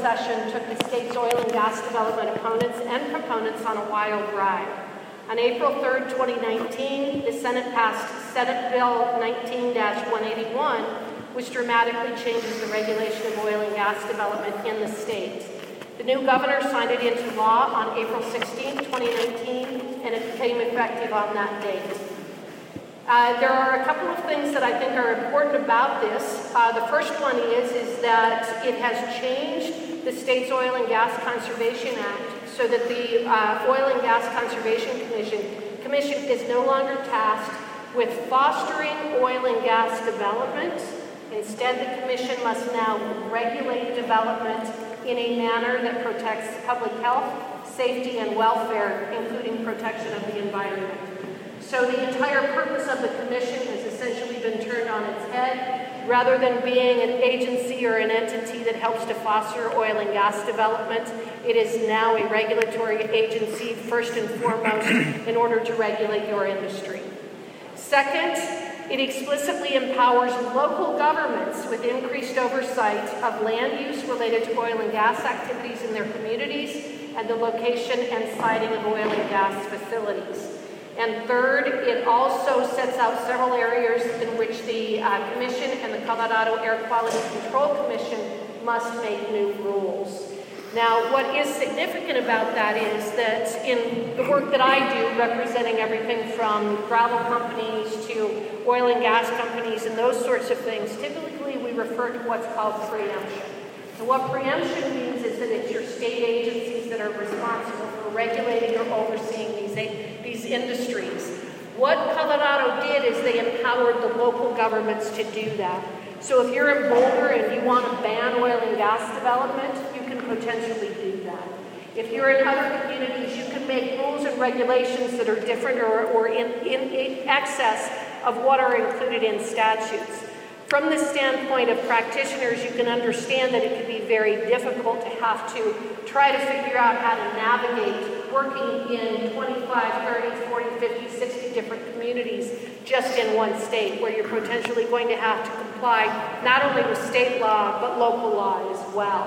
session took the state's oil and gas development opponents and proponents on a wild ride. On April 3, 2019, the Senate passed Senate Bill 19 181, which dramatically changes the regulation of oil and gas development in the state. The new governor signed it into law on April 16, 2019, and it became effective on that date. Uh, there are a couple of things that I think are important about this. Uh, the first one is, is that it has changed the state's Oil and Gas Conservation Act so that the uh, Oil and Gas Conservation Commission, Commission is no longer tasked with fostering oil and gas development. Instead, the Commission must now regulate development in a manner that protects public health, safety, and welfare, including protection of the environment. So the entire purpose of the commission has essentially been turned on its head. Rather than being an agency or an entity that helps to foster oil and gas development, it is now a regulatory agency, first and foremost, in order to regulate your industry. Second, it explicitly empowers local governments with increased oversight of land use related to oil and gas activities in their communities and the location and siting of oil and gas facilities. And third, it also sets out several areas in which the uh, Commission and the Colorado Air Quality Control Commission must make new rules. Now, what is significant about that is that in the work that I do, representing everything from gravel companies to oil and gas companies and those sorts of things, typically we refer to what's called preemption. And what preemption means is that it's your state agencies that are responsible for regulating or overseeing these these industries. What Colorado did is they empowered the local governments to do that. So if you're in Boulder and you want to ban oil and gas development, you can potentially do that. If you're in other communities, you can make rules and regulations that are different or, or in, in, in excess of what are included in statutes. From the standpoint of practitioners, you can understand that it can be very difficult to have to try to figure out how to navigate working in 25, 30, 40, 50, 60 different communities just in one state where you're potentially going to have to comply not only with state law but local law as well.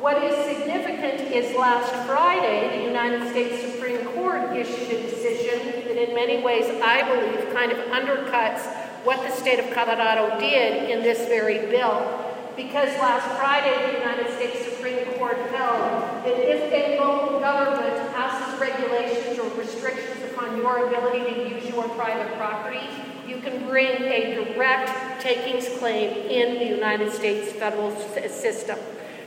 What is significant is last Friday, the United States Supreme Court issued a decision that, in many ways, I believe, kind of undercuts what the state of Colorado did in this very bill. Because last Friday, the United States Supreme Court held that if a local government passes regulations or restrictions upon your ability to use your private property, you can bring a direct takings claim in the United States federal system.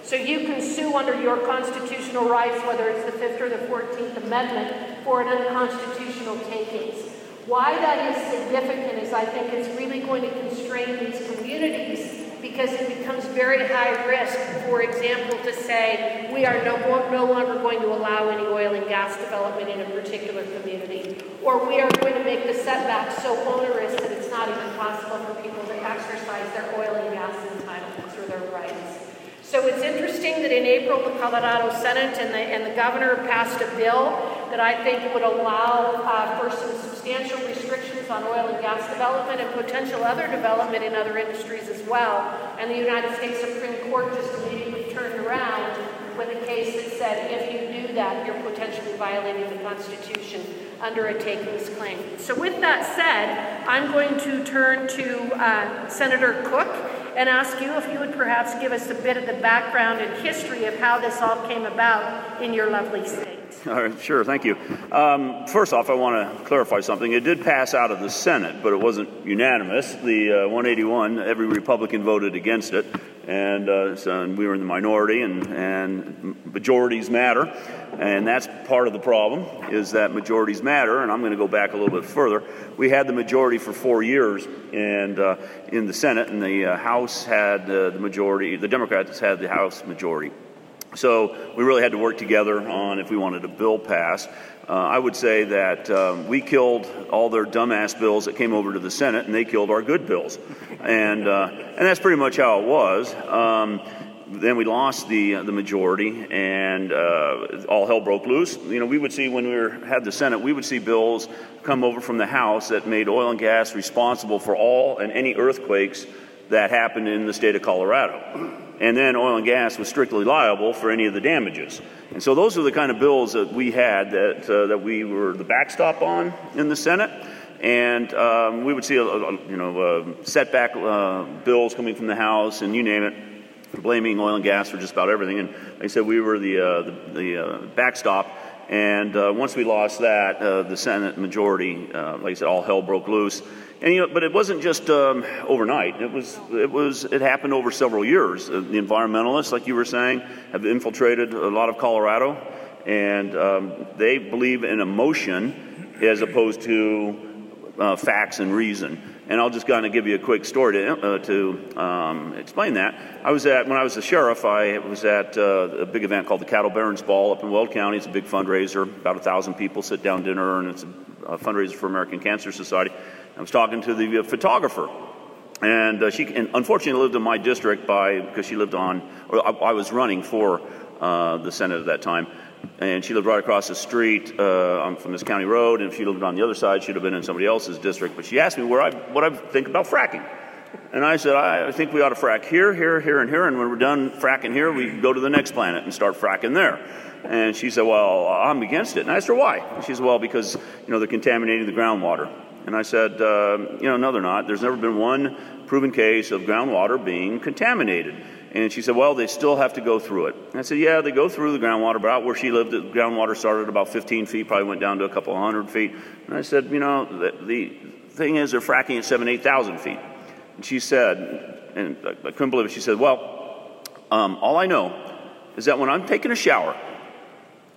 So you can sue under your constitutional rights, whether it's the Fifth or the Fourteenth Amendment, for an unconstitutional takings. Why that is significant is I think it's really going to constrain these communities because it becomes very high risk, for example, to say we are no, no longer going to allow any oil and gas development in a particular community, or we are going to make the setbacks so onerous that it's not even possible for people to exercise their oil and gas entitlements or their rights. So it's interesting that in April, the Colorado Senate and the, and the governor passed a bill that I think would allow uh, for some substantial restrictions on oil and gas development and potential other development in other industries as well. And the United States Supreme Court just immediately turned around with a case that said if you do that, you're potentially violating the Constitution under a takings claim. So, with that said, I'm going to turn to uh, Senator Cooke and ask you if you would perhaps give us a bit of the background and history of how this all came about in your lovely state. All right, sure, thank you. Um, first off, I want to clarify something. It did pass out of the Senate, but it wasn't unanimous. The uh, 181, every Republican voted against it, and, uh, so, and we were in the minority, and, and majorities matter. And that's part of the problem, is that majorities matter. And I'm going to go back a little bit further. We had the majority for four years and, uh, in the Senate, and the uh, House had uh, the majority, the Democrats had the House majority. So we really had to work together on if we wanted a bill passed. Uh, I would say that um, we killed all their dumbass bills that came over to the Senate, and they killed our good bills, and uh, and that's pretty much how it was. Um, then we lost the uh, the majority, and uh, all hell broke loose. You know, we would see when we were, had the Senate, we would see bills come over from the House that made oil and gas responsible for all and any earthquakes that happened in the state of Colorado. And then oil and gas was strictly liable for any of the damages. And so those are the kind of bills that we had that, uh, that we were the backstop on in the Senate. And um, we would see, a, a, you know, uh, setback uh, bills coming from the House and you name it, blaming oil and gas for just about everything. And like I said, we were the, uh, the, the uh, backstop. And uh, once we lost that, uh, the Senate majority, uh, like I said, all hell broke loose. And you know, but it wasn't just um, overnight. It was, it was, it happened over several years. Uh, the environmentalists, like you were saying, have infiltrated a lot of Colorado, and um, they believe in emotion as opposed to uh, facts and reason. And I'll just kind of give you a quick story to, uh, to um, explain that. I was at, when I was the sheriff, I was at uh, a big event called the Cattle Barons Ball up in Weld County. It's a big fundraiser. About a thousand people sit down dinner, and it's a, a fundraiser for American Cancer Society. I was talking to the uh, photographer, and uh, she and unfortunately lived in my district by because she lived on, or I, I was running for uh, the Senate at that time and she lived right across the street uh, from this county road. And if she lived on the other side, she'd have been in somebody else's district. But she asked me where I, what I think about fracking. And I said, I think we ought to frack here, here, here, and here. And when we're done fracking here, we go to the next planet and start fracking there. And she said, Well, I'm against it. And I asked her why. And she said, Well, because you know they're contaminating the groundwater. And I said, uh, You know, no, they're not. There's never been one proven case of groundwater being contaminated. And she said, Well, they still have to go through it. And I said, Yeah, they go through the groundwater, but out where she lived, the groundwater started about 15 feet, probably went down to a couple hundred feet. And I said, You know, the, the thing is, they're fracking at seven, 8,000 feet. And she said, and I couldn't believe it, she said, Well, um, all I know is that when I'm taking a shower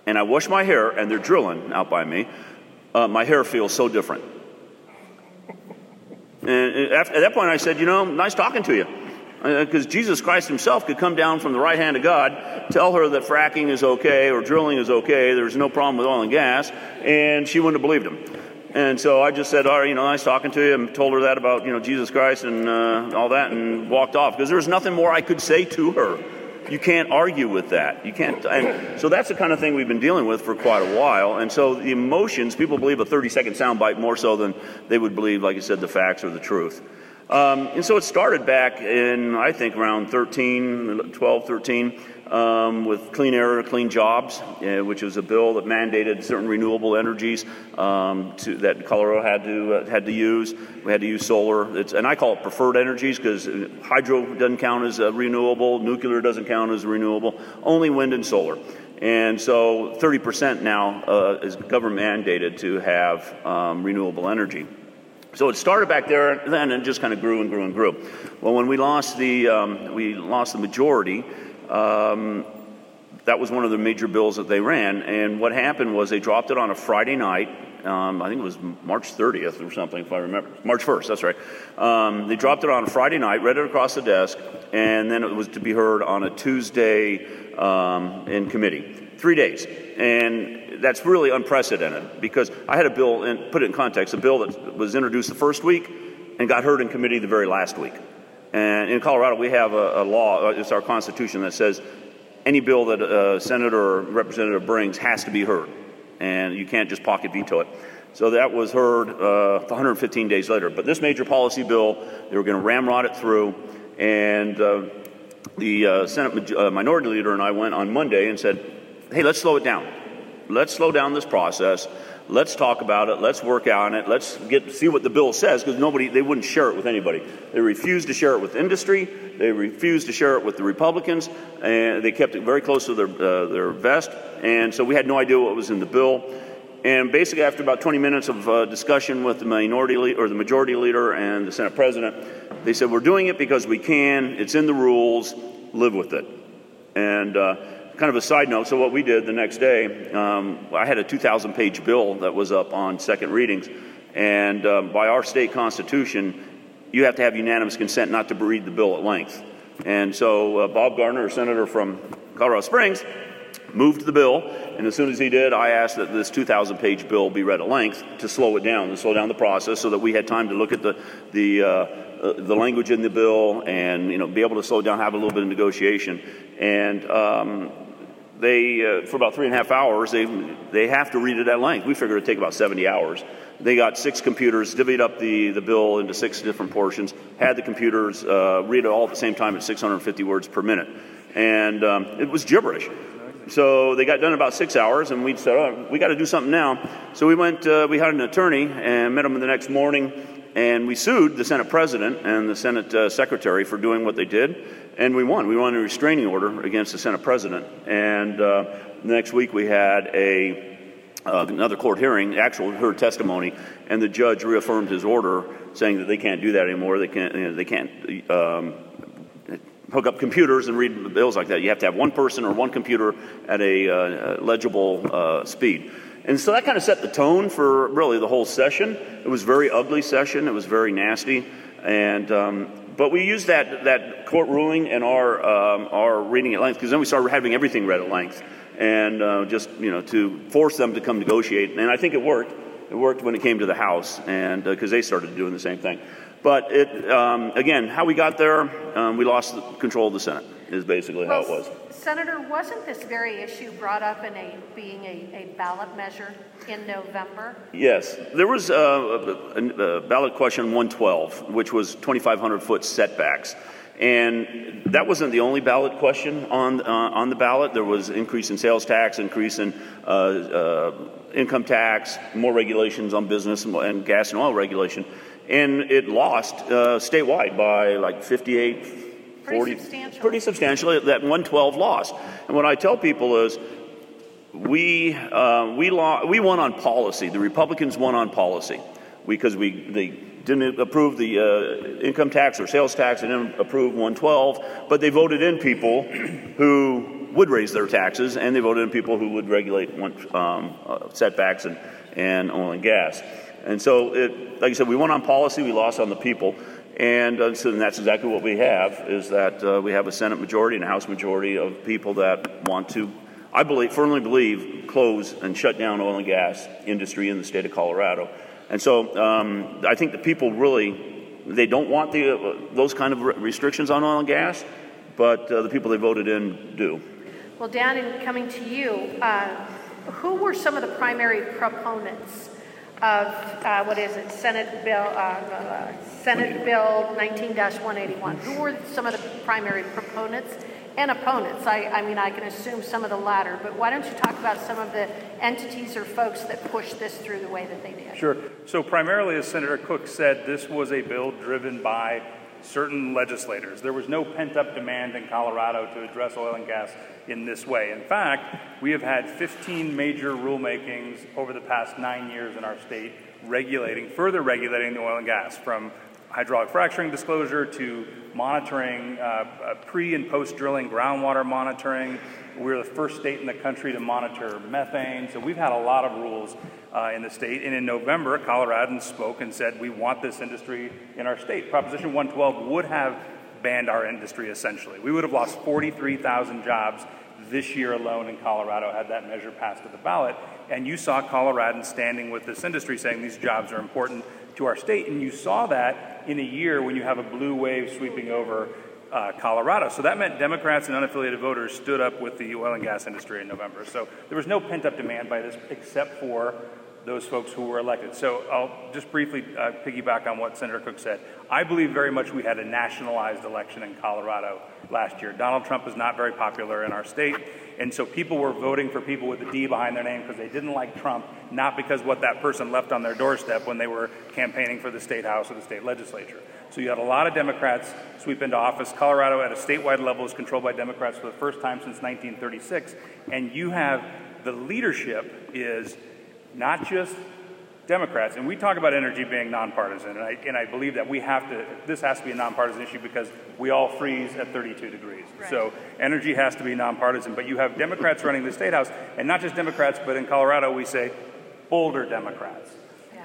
and I wash my hair and they're drilling out by me, uh, my hair feels so different. And at that point, I said, You know, nice talking to you because uh, Jesus Christ himself could come down from the right hand of God, tell her that fracking is okay or drilling is okay, there's no problem with oil and gas, and she wouldn't have believed him. And so I just said, all right, you know, nice talking to you, and told her that about, you know, Jesus Christ and uh, all that, and walked off because there was nothing more I could say to her. You can't argue with that. You can't. And so that's the kind of thing we've been dealing with for quite a while. And so the emotions, people believe a 30 second soundbite more so than they would believe, like I said, the facts or the truth. Um, and so it started back in, I think, around 13, 12, 13, um, with Clean Air, Clean Jobs, uh, which was a bill that mandated certain renewable energies um, to, that Colorado had to, uh, had to use. We had to use solar. It's, and I call it preferred energies because hydro doesn't count as a renewable, nuclear doesn't count as a renewable, only wind and solar. And so 30% now uh, is government mandated to have um, renewable energy. So it started back there then and just kind of grew and grew and grew. Well, when we lost the, um, we lost the majority, um, that was one of the major bills that they ran. And what happened was they dropped it on a Friday night. Um, I think it was March 30th or something, if I remember. March 1st, that's right. Um, they dropped it on a Friday night, read it across the desk, and then it was to be heard on a Tuesday um, in committee. Three days. And that's really unprecedented because I had a bill, and put it in context, a bill that was introduced the first week and got heard in committee the very last week. And in Colorado, we have a, a law, uh, it's our constitution that says any bill that a senator or representative brings has to be heard, and you can't just pocket veto it. So that was heard uh, 115 days later. But this major policy bill, they were going to ramrod it through, and uh, the uh, Senate uh, minority leader and I went on Monday and said, hey, let's slow it down let's slow down this process. Let's talk about it. Let's work on it. Let's get see what the bill says because nobody they wouldn't share it with anybody. They refused to share it with industry. They refused to share it with the Republicans, and they kept it very close to their uh, their vest. And so we had no idea what was in the bill. And basically, after about 20 minutes of uh, discussion with the minority leader, or the majority leader and the Senate president, they said, "We're doing it because we can. It's in the rules. Live with it." And uh, kind of a side note, so what we did the next day, um, I had a 2,000 page bill that was up on second readings, and um, by our state constitution, you have to have unanimous consent not to read the bill at length. And so uh, Bob Gardner, a senator from Colorado Springs, moved the bill, and as soon as he did, I asked that this 2,000 page bill be read at length to slow it down, to slow down the process so that we had time to look at the, the, uh, uh, the language in the bill and you know, be able to slow down, have a little bit of negotiation. And um, they uh, for about three and a half hours they they have to read it at length. We figured it'd take about 70 hours. They got six computers, divvied up the, the bill into six different portions, had the computers uh, read it all at the same time at 650 words per minute, and um, it was gibberish. So they got done about six hours, and we said, oh, we got to do something now. So we went, uh, we had an attorney and met him the next morning, and we sued the Senate president and the Senate uh, secretary for doing what they did, and we won. We won a restraining order against the Senate president. And uh, next week we had a uh, another court hearing, actual heard testimony, and the judge reaffirmed his order, saying that they can't do that anymore. They can't. You know, they can't. Um, hook up computers and read bills like that. You have to have one person or one computer at a uh, legible uh, speed. And so that kind of set the tone for really the whole session. It was a very ugly session. It was very nasty. And um, but we used that that court ruling and our um, our reading at length because then we started having everything read at length and uh, just you know to force them to come negotiate. And I think it worked. It worked when it came to the House, and because uh, they started doing the same thing. But it, um, again, how we got there, um, we lost control of the Senate, is basically how it was. Senator, wasn't this very issue brought up in a being a, a ballot measure in November? Yes. There was uh, a, a, a ballot question 112, which was 2,500 foot setbacks. And that wasn't the only ballot question on, uh, on the ballot. There was increase in sales tax, increase in uh, uh income tax, more regulations on business and, and gas and oil regulation and it lost uh, statewide by like 58, pretty 40, pretty substantially. That 112 loss. And what I tell people is, we uh, we law, we won on policy. The Republicans won on policy because we they didn't approve the uh, income tax or sales tax. They didn't approve 112, but they voted in people who would raise their taxes, and they voted in people who would regulate um, uh, setbacks and, and oil and gas. And so, it, like I said, we won on policy, we lost on the people. And, uh, so, that's exactly what we have, is that uh, we have a Senate majority and a House majority of people that want to, I believe, firmly believe, close and shut down oil and gas industry in the state of Colorado. And so um, I think the people really, they don't want the, uh, those kind of restrictions on oil and gas, but uh, the people they voted in do. Well, Dan, in coming to you, uh, who were some of the primary proponents of, uh, what is it, Senate Bill, uh, uh Senate Bill 19-181. Who were some of the primary proponents and opponents? I, I mean, I can assume some of the latter, but why don't you talk about some of the entities or folks that pushed this through the way that they did? Sure. So primarily, as Senator Cooke said, this was a bill driven by certain legislators. There was no pent up demand in Colorado to address oil and gas in this way. In fact, we have had 15 major rulemakings over the past nine years in our state regulating, further regulating the oil and gas, from hydraulic fracturing disclosure to monitoring, uh, uh, pre and post drilling groundwater monitoring. We're the first state in the country to monitor methane. So we've had a lot of rules uh, in the state. And in November, Coloradans spoke and said, we want this industry in our state. Proposition 112 would have banned our industry essentially. We would have lost 43,000 jobs this year alone in Colorado had that measure passed to the ballot. And you saw Coloradans standing with this industry saying these jobs are important to our state. And you saw that in a year when you have a blue wave sweeping over uh, Colorado. So that meant Democrats and unaffiliated voters stood up with the oil and gas industry in November. So there was no pent up demand by this except for those folks who were elected. So I'll just briefly uh, piggyback on what Senator Cooke said. I believe very much we had a nationalized election in Colorado last year. Donald Trump is not very popular in our state, and so people were voting for people with a D behind their name because they didn't like Trump, not because what that person left on their doorstep when they were campaigning for the state house or the state legislature. So you had a lot of Democrats sweep into office. Colorado at a statewide level is controlled by Democrats for the first time since 1936, and you have the leadership is not just Democrats, and we talk about energy being nonpartisan, and I, and I believe that we have to, this has to be a nonpartisan issue because we all freeze at 32 degrees. Right. So energy has to be nonpartisan, but you have Democrats running the state house, and not just Democrats, but in Colorado we say Boulder Democrats.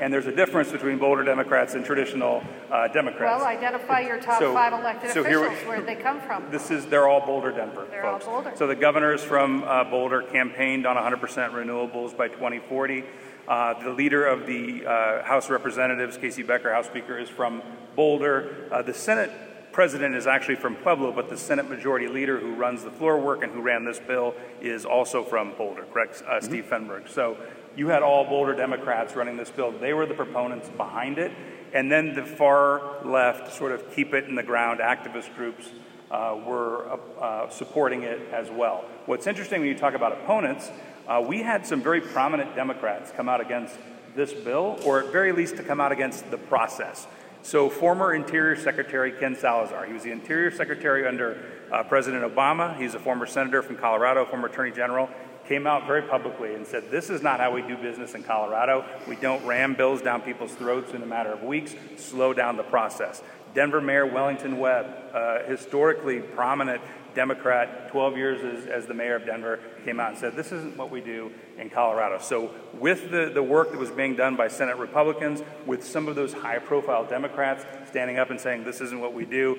And there's a difference between Boulder Democrats and traditional uh, Democrats. Well, identify your top so, five elected so officials. Here, where they come from? This is they're all Boulder Denver they're folks. all Boulder. So the governors from uh, Boulder campaigned on 100% renewables by 2040. Uh, the leader of the uh, House of Representatives, KC Becker, House Speaker, is from Boulder. Uh, the Senate president is actually from Pueblo, but the Senate Majority Leader who runs the floor work and who ran this bill is also from Boulder, correct? Uh, mm-hmm. Steve Fenberg. So you had all Boulder Democrats running this bill. They were the proponents behind it. And then the far left, sort of keep it in the ground activist groups uh, were uh, uh, supporting it as well. What's interesting when you talk about opponents, uh, we had some very prominent Democrats come out against this bill, or at very least to come out against the process. So, former Interior Secretary Ken Salazar, he was the Interior Secretary under uh, President Obama. He's a former senator from Colorado, former Attorney General. Came out very publicly and said, This is not how we do business in Colorado. We don't ram bills down people's throats in a matter of weeks, slow down the process. Denver Mayor Wellington Webb, uh, historically prominent Democrat, 12 years as, as, the mayor of Denver, came out and said, This isn't what we do in Colorado. So, with the, the work that was being done by Senate Republicans, with some of those high profile Democrats standing up and saying, This isn't what we do,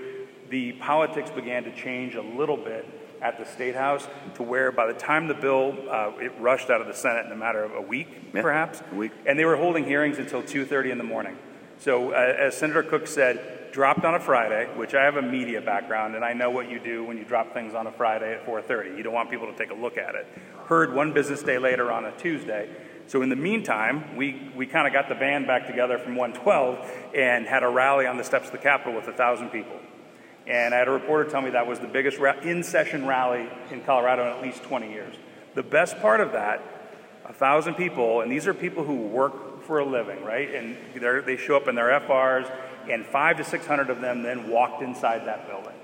the politics began to change a little bit at the state house to where by the time the bill uh, it rushed out of the senate in a matter of a week yeah, perhaps a week and they were holding hearings until 2.30 in the morning so uh, as senator Cooke said dropped on a Friday, which I have a media background and I know what you do when you drop things on a Friday at 4:30. You don't want people to take a look at it. Heard one business day later on a Tuesday. So in the meantime, we, we kind of got the band back together from 112 and had a rally on the steps of the Capitol with a thousand people. And I had a reporter tell me that was the biggest ra- in-session rally in Colorado in at least 20 years. The best part of that, a thousand people, and these are people who work for a living, right? And they show up in their FRs and five to 600 of them then walked inside that building.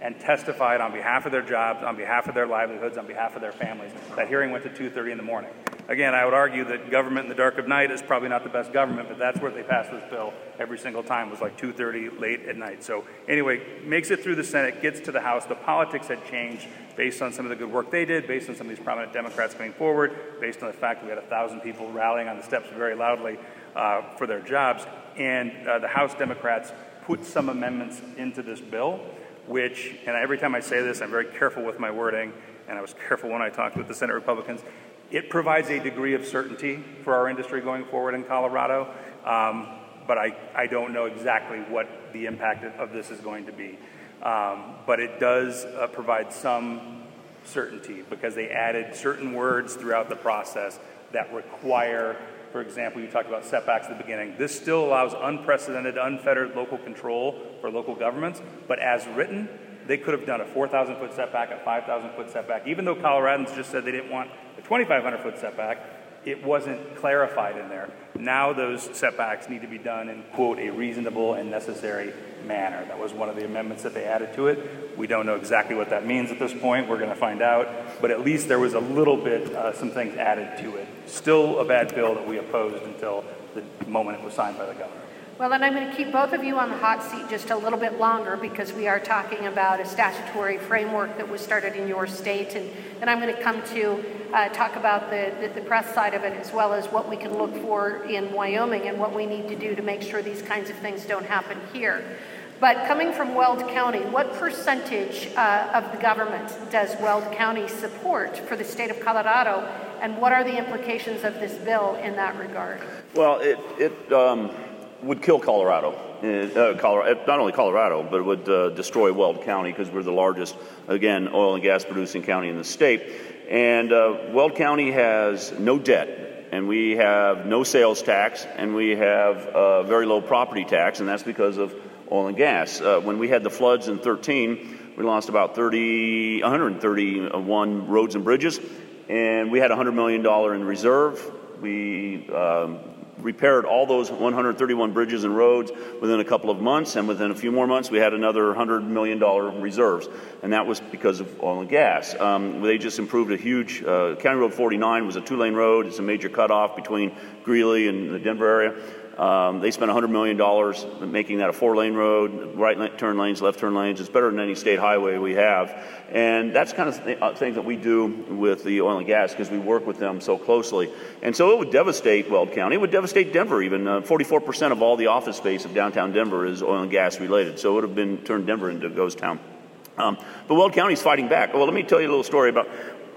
And testified on behalf of their jobs, on behalf of their livelihoods, on behalf of their families. That hearing went to 2:30 in the morning. Again, I would argue that government in the dark of night is probably not the best government, but that's where they passed this bill every single time was like 2:30 late at night. So anyway, makes it through the Senate, gets to the House. The politics had changed based on some of the good work they did, based on some of these prominent Democrats coming forward, based on the fact that we had a thousand people rallying on the steps very loudly uh, for their jobs and uh, the House Democrats put some amendments into this bill, which, and every time I say this, I'm very careful with my wording, and I was careful when I talked with the Senate Republicans. It provides a degree of certainty for our industry going forward in Colorado, um, but I, I don't know exactly what the impact of this is going to be. Um, but it does uh, provide some certainty because they added certain words throughout the process that require for example, you talked about setbacks at the beginning. This still allows unprecedented, unfettered local control for local governments, but as written, they could have done a 4,000 foot setback, a 5,000 foot setback. Even though Coloradans just said they didn't want a 2,500 foot setback, it wasn't clarified in there. Now those setbacks need to be done in, quote, a reasonable and necessary manner. That was one of the amendments that they added to it. We don't know exactly what that means at this point. We're going to find out. But at least there was a little bit, uh, some things added to it. Still a bad bill that we opposed until the moment it was signed by the governor. Well, then I'm going to keep both of you on the hot seat just a little bit longer because we are talking about a statutory framework that was started in your state. And then I'm going to come to uh, talk about the, the, the, press side of it as well as what we can look for in Wyoming and what we need to do to make sure these kinds of things don't happen here. But coming from Weld County, what percentage uh, of the government does Weld County support for the state of Colorado? And what are the implications of this bill in that regard? Well, it, it um would kill Colorado. Uh, Colorado, not only Colorado, but it would uh, destroy Weld County because we're the largest, again, oil and gas producing county in the state. And uh, Weld County has no debt, and we have no sales tax, and we have uh, very low property tax, and that's because of oil and gas. Uh, when we had the floods in 13, we lost about 30, 131 roads and bridges, and we had $100 million in reserve. We um, repaired all those 131 bridges and roads within a couple of months, and within a few more months, we had another $100 million reserves, and that was because of oil and gas. Um, they just improved a huge, uh, County Road 49 was a two lane road, it's a major cutoff between Greeley and the Denver area. Um, they spent $100 million making that a four lane road, right turn lanes, left turn lanes. It's better than any state highway we have. And that's kind of th- uh, things that we do with the oil and gas because we work with them so closely. And so it would devastate Weld County. It would devastate Denver even. Uh, 44% of all the office space of downtown Denver is oil and gas related. So it would have been turned Denver into a ghost town. Um, but Weld County's fighting back. Well, let me tell you a little story about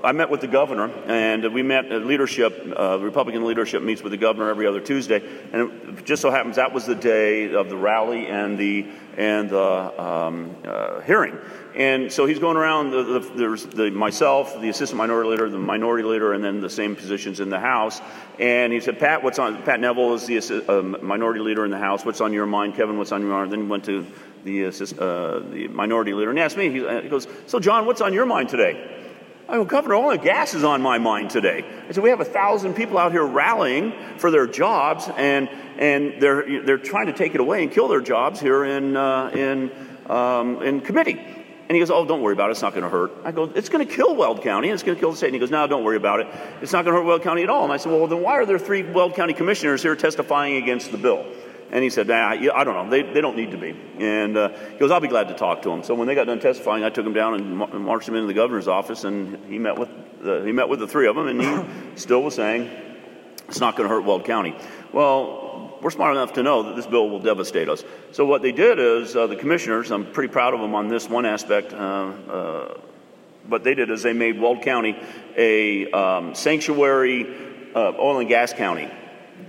I met with the governor, and we met uh, leadership. Uh, Republican leadership meets with the governor every other Tuesday, and it just so happens that was the day of the rally and the and the um, uh, hearing. And so he's going around. The, the, there's the, myself, the assistant minority leader, the minority leader, and then the same positions in the House. And he said, "Pat, what's on?" Pat Neville is the uh, minority leader in the House. What's on your mind, Kevin? What's on your mind? Then he went to the, assist, uh, the minority leader and asked me. He, he goes, "So, John, what's on your mind today?" I go, Governor, oil and gas is on my mind today. I said, we have a thousand people out here rallying for their jobs, and, and they're, they're trying to take it away and kill their jobs here in, uh, in, um, in committee. And he goes, Oh, don't worry about it. It's not going to hurt. I go, It's going to kill Weld County and it's going to kill the state. And he goes, No, don't worry about it. It's not going to hurt Weld County at all. And I said, Well, then why are there three Weld County commissioners here testifying against the bill? And he said, nah, I don't know. They, they don't need to be. And uh, he goes, I'll be glad to talk to them. So when they got done testifying, I took him down and marched him into the governor's office, and he met with the, he met with the three of them, and he still was saying it's not going to hurt Weld County. Well, we're smart enough to know that this bill will devastate us. So what they did is uh, the commissioners, I'm pretty proud of them on this one aspect. Uh, uh what they did is they made Weld County a um, sanctuary uh, oil and gas county.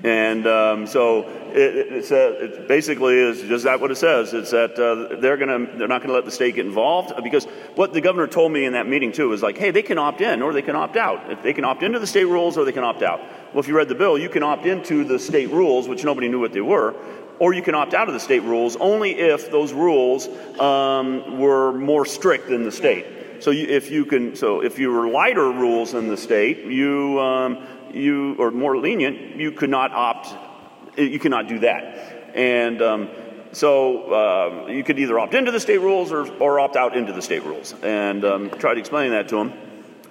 And um, so it, it's, it basically is just that what it says. It's that uh, they're gonna they're not going to let the state get involved because what the governor told me in that meeting too is like, hey, they can opt in or they can opt out. If they can opt into the state rules or they can opt out. Well, if you read the bill, you can opt into the state rules, which nobody knew what they were, or you can opt out of the state rules only if those rules um, were more strict than the state. So you, if you can, so if you were lighter rules in the state, you um, you or more lenient, you could not opt. You cannot do that, and um, so uh, you could either opt into the state rules or, or opt out into the state rules. And um, tried explaining that to them.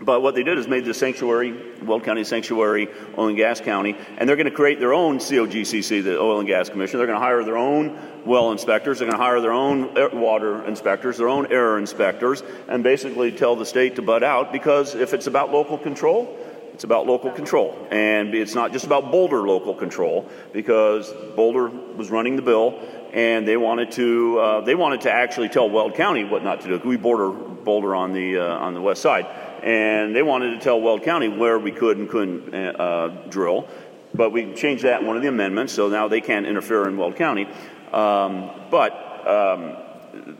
But what they did is made the sanctuary, Weld County Sanctuary Oil and Gas County, and they're going to create their own COGCC, the Oil and Gas Commission. They're going to hire their own well inspectors. They're going to hire their own water inspectors, their own air inspectors, and basically tell the state to butt out because if it's about local control, it's about local control. And it's not just about Boulder local control because Boulder was running the bill and they wanted to uh, they wanted to actually tell Weld County what not to do. We border Boulder on the uh, on the west side, and they wanted to tell Weld County where we could and couldn't uh, drill. But we changed that in one of the amendments, so now they can't interfere in Weld County. Um, but um,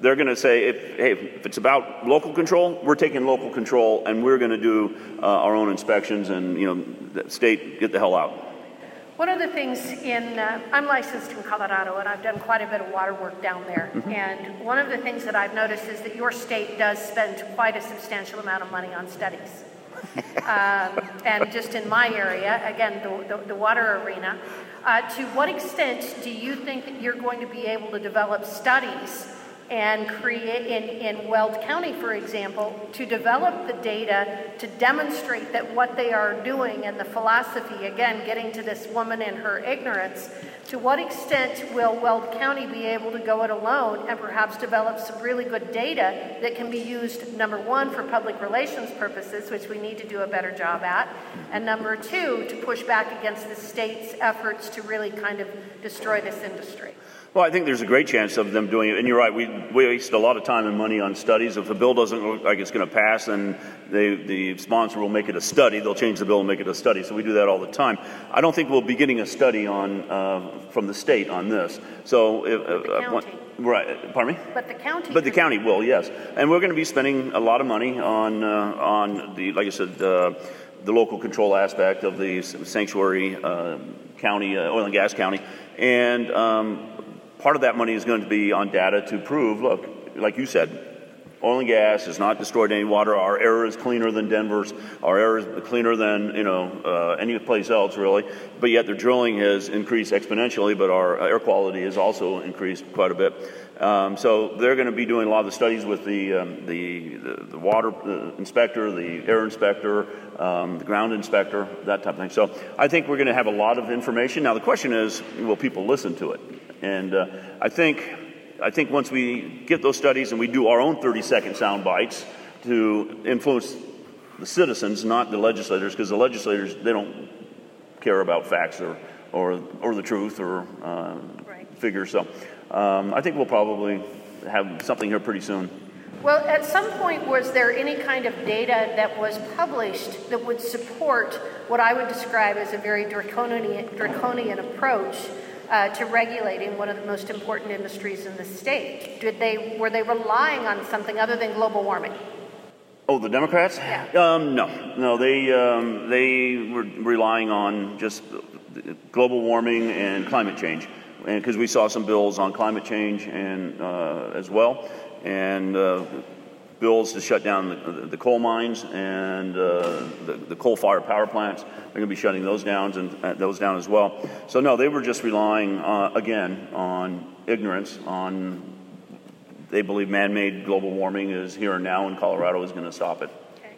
they're going to say, if, hey, if it's about local control, we're taking local control and we're going to do uh, our own inspections and, you know, the state, get the hell out. One of the things in, uh, I'm licensed in Colorado and I've done quite a bit of water work down there. Mm-hmm. And one of the things that I've noticed is that your state does spend quite a substantial amount of money on studies. um, and just in my area, again, the, the, the water arena, uh, to what extent do you think that you're going to be able to develop studies and create in, in Weld County, for example, to develop the data to demonstrate that what they are doing and the philosophy, again, getting to this woman and her ignorance, to what extent will Weld County be able to go it alone and perhaps develop some really good data that can be used, number one, for public relations purposes, which we need to do a better job at, and number two, to push back against the state's efforts to really kind of destroy this industry? Well, I think there's a great chance of them doing it. And you're right, we, we waste a lot of time and money on studies. If a bill doesn't look like it's going to pass, then they, the sponsor will make it a study. They'll change the bill and make it a study. So we do that all the time. I don't think we'll be getting a study on uh, from the state on this. So, if, uh, right? Pardon me. But the county. But the county will, yes. And we're going to be spending a lot of money on uh, on the, like I said, uh, the local control aspect of the sanctuary uh, county, uh, oil and gas county, and. Um, part of that money is going to be on data to prove look, like you said, oil and gas has not destroyed any water. Our air is cleaner than Denver's. Our air is cleaner than you know uh, any place else really. But yet the drilling has increased exponentially, but our air quality has also increased quite a bit. Um, so they're going to be doing a lot of the studies with the um, the, the, the, water inspector, the air inspector, um, the ground inspector, that type of thing. So I think we're going to have a lot of information. Now the question is, will people listen to it? And uh, I think I think once we get those studies and we do our own 30 second sound bites to influence the citizens, not the legislators, because the legislators they don't care about facts or or, or the truth or uh, right. figures. So um, I think we'll probably have something here pretty soon. Well, at some point, was there any kind of data that was published that would support what I would describe as a very draconian, draconian approach uh, to regulating one of the most important industries in the state? Did they were they relying on something other than global warming? Oh, the Democrats? Yeah. Um, no, no. They um, they were relying on just global warming and climate change, and because we saw some bills on climate change and uh, as well, and uh, bills to shut down the, the coal mines and uh, the, the coal-fired power plants. They're going to be shutting those down and uh, those down as well. So no, they were just relying uh, again on ignorance. On they believe man-made global warming is here and now, and Colorado is going to stop it. Okay.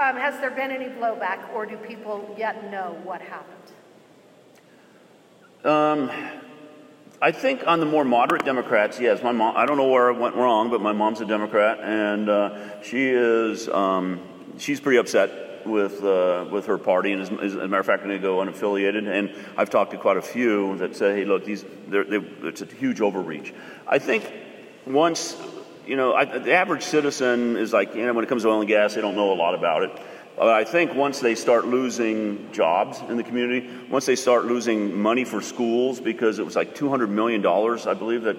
Um, has there been any blowback, or do people yet know what happened? Um, I think on the more moderate Democrats, yes. My mom, I don't know where I went wrong, but my mom's a Democrat, and uh, she is, um, she's pretty upset with uh, with her party, and as, as a matter of fact, going to go unaffiliated. And I've talked to quite a few that say, "Hey, look, these, they're, they, it's a huge overreach." I think once, you know, I, the average citizen is like, you know, when it comes to oil and gas, they don't know a lot about it. I think once they start losing jobs in the community, once they start losing money for schools, because it was like $200 million, I believe that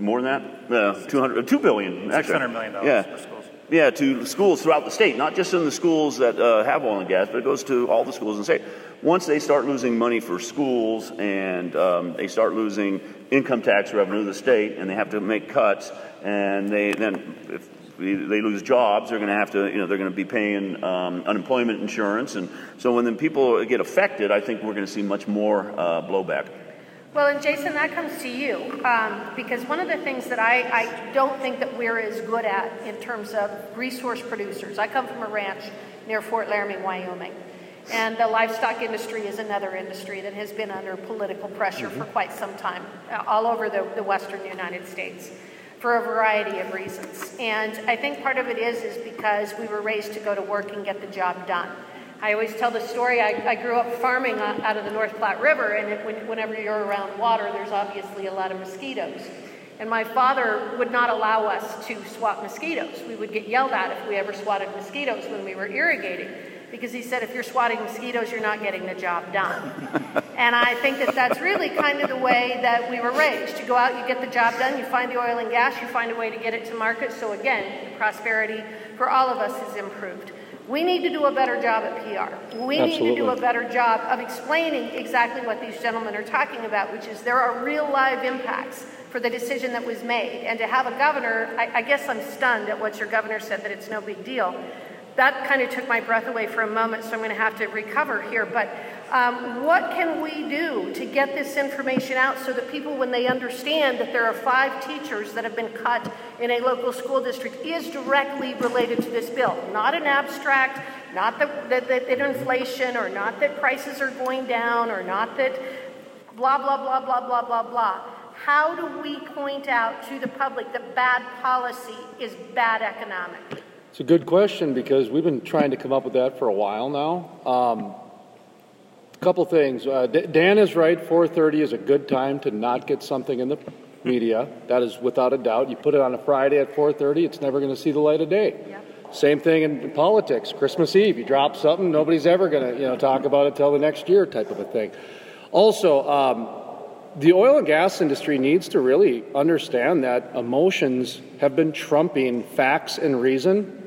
more than that, uh, 200, $2 billion. Actually. $600 million yeah. for schools. Yeah, to schools throughout the state, not just in the schools that uh, have oil and gas, but it goes to all the schools in the state. Once they start losing money for schools and um, they start losing income tax revenue to the state and they have to make cuts, and they then, if they lose jobs, they're going to have to, you know, they're going to be paying um, unemployment insurance. And so when then people get affected, I think we're going to see much more uh, blowback. Well, and Jason, that comes to you um, because one of the things that I, I don't think that we're as good at in terms of resource producers. I come from a ranch near Fort Laramie, Wyoming. And the livestock industry is another industry that has been under political pressure mm-hmm. for quite some time, uh, all over the, the western United States for a variety of reasons. And I think part of it is is because we were raised to go to work and get the job done. I always tell the story. I, I grew up farming uh, out of the North Platte River, and it, when, whenever you're around water, there's obviously a lot of mosquitoes. And my father would not allow us to swat mosquitoes. We would get yelled at if we ever swatted mosquitoes when we were irrigating because he said if you're swatting mosquitoes, you're not getting the job done. and I think that that's really kind of the way that we were raised. You go out, you get the job done, you find the oil and gas, you find a way to get it to market. So again, prosperity for all of us is improved. We need to do a better job at PR. We Absolutely. need to do a better job of explaining exactly what these gentlemen are talking about, which is there are real live impacts for the decision that was made. And to have a governor, I, I guess I'm stunned at what your governor said that it's no big deal that kind of took my breath away for a moment, so I'm going to have to recover here. But um, what can we do to get this information out so that people, when they understand that there are five teachers that have been cut in a local school district, is directly related to this bill? Not an abstract, not that, that, that inflation, or not that prices are going down, or not that blah, blah, blah, blah, blah, blah, blah. How do we point out to the public that bad policy is bad economically? It's a good question because we've been trying to come up with that for a while now. Um, a couple things. Uh, Dan is right. 4:30 is a good time to not get something in the media. That is without a doubt. You put it on a Friday at 4:30, it's never going to see the light of day. Yep. Same thing in politics. Christmas Eve, you drop something, nobody's ever going to you know talk about it till the next year, type of a thing. Also. Um, the oil and gas industry needs to really understand that emotions have been trumping facts and reason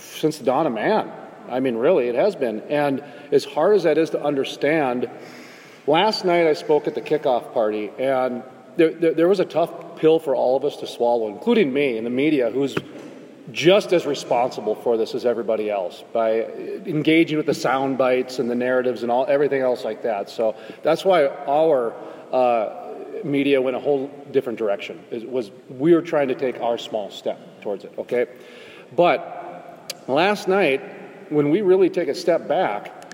since the dawn of man. I mean, really, it has been. And as hard as that is to understand, last night I spoke at the kickoff party, and there, there, there was a tough pill for all of us to swallow, including me and the media, who's just as responsible for this as everybody else by engaging with the sound bites and the narratives and all everything else like that. So that's why our uh, media went a whole different direction. It was we were trying to take our small step towards it. Okay, but Last night, when we really take a step back,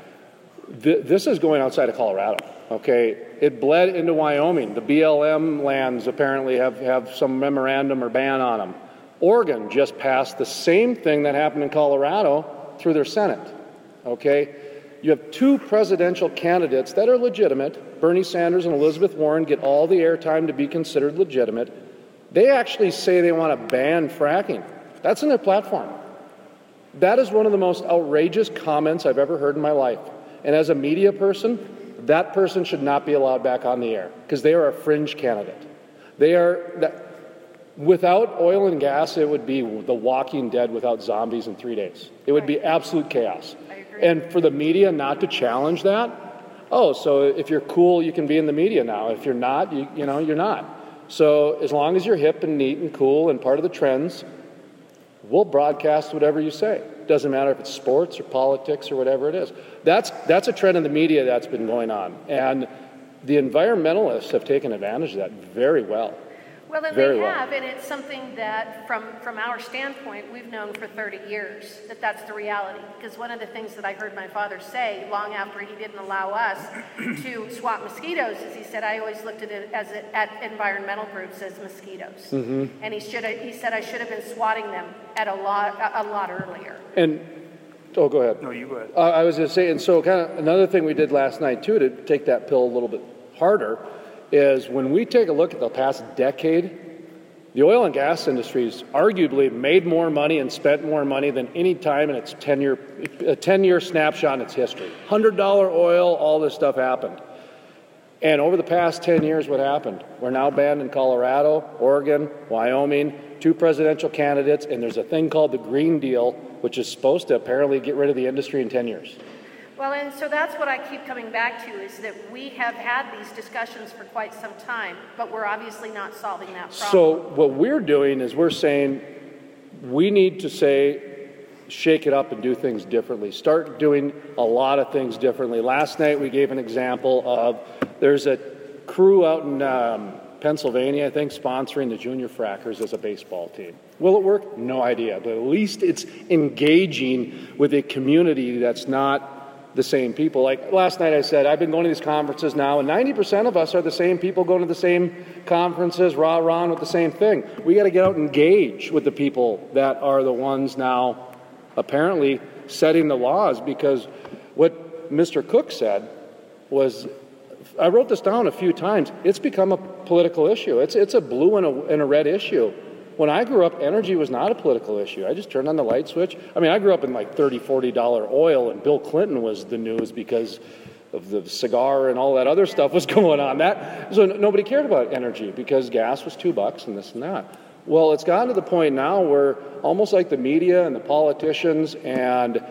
th- this is going outside of Colorado. Okay, it bled into Wyoming. The BLM lands apparently have, have some memorandum or ban on them. Oregon just passed the same thing that happened in Colorado through their Senate. Okay, you have two presidential candidates that are legitimate. Bernie Sanders and Elizabeth Warren get all the airtime to be considered legitimate. They actually say they want to ban fracking. That's in their platform. That is one of the most outrageous comments I've ever heard in my life. And as a media person, that person should not be allowed back on the air because they are a fringe candidate. They are that, without oil and gas, it would be the Walking Dead without zombies in three days. It would be absolute chaos. And for the media not to challenge that, oh, so if you're cool, you can be in the media now. If you're not, you, you know, you're not. So as long as you're hip and neat and cool and part of the trends, we'll broadcast whatever you say. Doesn't matter if it's sports or politics or whatever it is. That's, that's a trend in the media that's been going on. And the environmentalists have taken advantage of that very well. Well, and Very they well. have, and it's something that, from, from our standpoint, we've known for 30 years that that's the reality. Because one of the things that I heard my father say long after he didn't allow us to swat mosquitoes is he said, I always looked at it as a, at environmental groups as mosquitoes. Mm-hmm. And he should he said, I should have been swatting them at a lot, a, a lot earlier. And, oh, go ahead. No, you go ahead. Uh, I was going to say, and so kind of another thing we did last night too to take that pill a little bit harder is when we take a look at the past decade, the oil and gas industries arguably made more money and spent more money than any time in its 10 year, a 10 year snapshot in its history. $100 oil, all this stuff happened. And over the past 10 years, what happened? We're now banned in Colorado, Oregon, Wyoming, two presidential candidates, and there's a thing called the Green Deal, which is supposed to apparently get rid of the industry in 10 years. Well, and so that's what I keep coming back to is that we have had these discussions for quite some time, but we're obviously not solving that problem. So what we're doing is we're saying we need to say shake it up and do things differently. Start doing a lot of things differently. Last night we gave an example of there's a crew out in um, Pennsylvania, I think, sponsoring the junior frackers as a baseball team. Will it work? No idea, but at least it's engaging with a community that's not the same people. Like last night I said, I've been going to these conferences now, and 90% of us are the same people going to the same conferences, rah rah with the same thing. We got to get out and engage with the people that are the ones now apparently setting the laws because what Mr. Cooke said was I wrote this down a few times. It's become a political issue. It's, it's a blue and a, and a red issue. When I grew up, energy was not a political issue. I just turned on the light switch. I mean, I grew up in like $30, $40 oil, and Bill Clinton was the news because of the cigar and all that other stuff was going on. That so nobody cared about energy because gas was two bucks and this and that. Well, it's gotten to the point now where almost like the media and the politicians and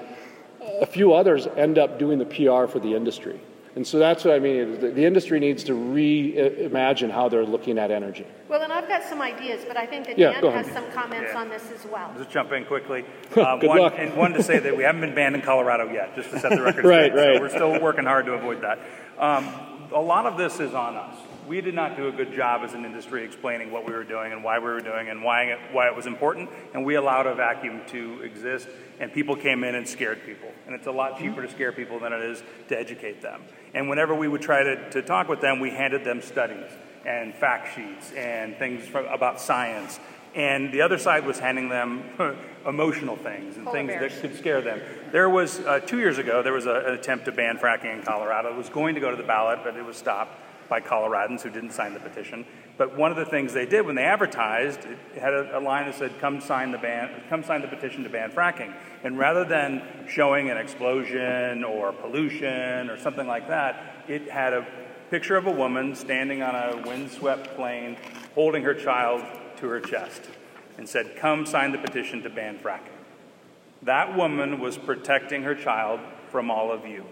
a few others end up doing the PR for the industry. And so that's what I mean. The, industry needs to reimagine how they're looking at energy. Well, got some ideas, but I think that Yeah, Dan go has ahead. some comments Yeah. on this as well. Just jump in quickly. Um, Good one, luck. And one to say that we haven't been banned in Colorado yet, just to set the record Right, straight. right. So we're still working hard to avoid that. Um, a lot of this is on us. We did not do a good job as an industry explaining what we were doing and why we were doing and why it, why it was important. And we allowed a vacuum to exist, and people came in and scared people. And it's a lot cheaper to scare people than it is to educate them. And whenever we would try to, to talk with them, we handed them studies and fact sheets and things from, about science. And the other side was handing them emotional things and Polar things bears. that could scare them. There was, uh, two years ago, there was a, an attempt to ban fracking in Colorado. It was going to go to the ballot, but it was stopped by Coloradans who didn't sign the petition. But one of the things they did when they advertised, it had a, a line that said, come sign, the ban, come sign the petition to ban fracking. And rather than showing an explosion or pollution or something like that, it had a picture of a woman standing on a windswept plain holding her child to her chest and said, Come sign the petition to ban fracking. That woman was protecting her child from all of you.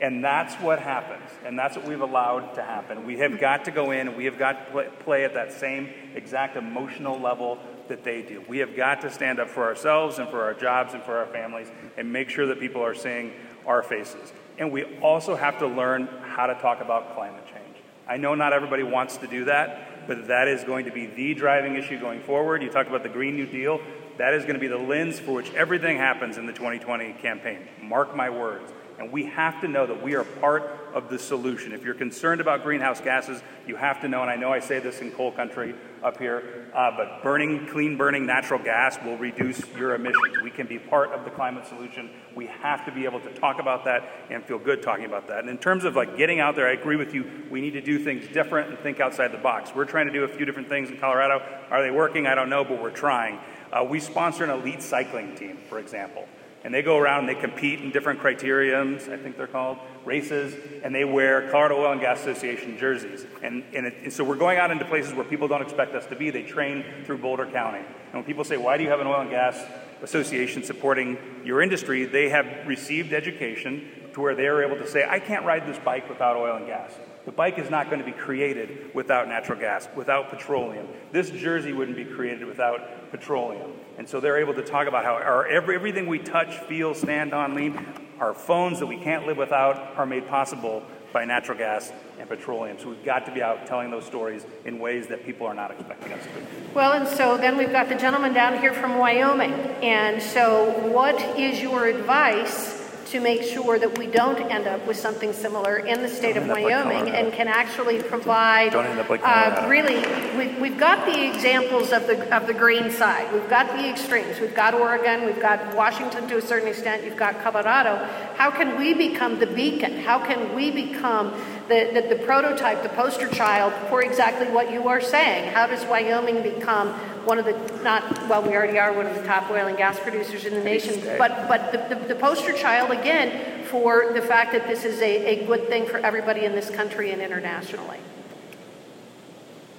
And that's what happens. And that's what we've allowed to happen. We have got to go in and we have got to play, play at that same exact emotional level that they do. We have got to stand up for ourselves and for our jobs and for our families and make sure that people are seeing our faces. And we also have to learn how to talk about climate change. I know not everybody wants to do that, but that is going to be the driving issue going forward. You talked about the Green New Deal. That is going to be the lens for which everything happens in the 2020 campaign. Mark my words. And we have to know that we are part of the solution. If you're concerned about greenhouse gases, you have to know, and I know I say this in coal country up here, uh, but burning, clean burning natural gas will reduce your emissions. We can be part of the climate solution. We have to be able to talk about that and feel good talking about that. And in terms of like getting out there, I agree with you. We need to do things different and think outside the box. We're trying to do a few different things in Colorado. Are they working? I don't know, but we're trying. Uh, we sponsor an elite cycling team, for example. And they go around and they compete in different criteriums, I think they're called, races, and they wear Colorado Oil and Gas Association jerseys. And, and, it, and, so we're going out into places where people don't expect us to be. They train through Boulder County. And when people say, why do you have an oil and gas association supporting your industry, they have received education to where they are able to say, I can't ride this bike without oil and gas. The bike is not going to be created without natural gas, without petroleum. This jersey wouldn't be created without petroleum. And so they're able to talk about how our, every, everything we touch, feel, stand on, lean, our phones that we can't live without are made possible by natural gas and petroleum. So we've got to be out telling those stories in ways that people are not expecting us to. Well, and so then we've got the gentleman down here from Wyoming. And so, what is your advice to make sure that we don't end up with something similar in the state of Wyoming like and can actually provide like uh, really we've, we've got the examples of the of the green side. We've got the extremes. We've got Oregon. We've got Washington to a certain extent. You've got Colorado. How can we become the beacon? How can we become the, the, the prototype the poster child for exactly what you are saying? How does Wyoming become one of the not well we already are one of the top oil and gas producers in the nation but but the, the, the poster child again for the fact that this is a, a good thing for everybody in this country and internationally.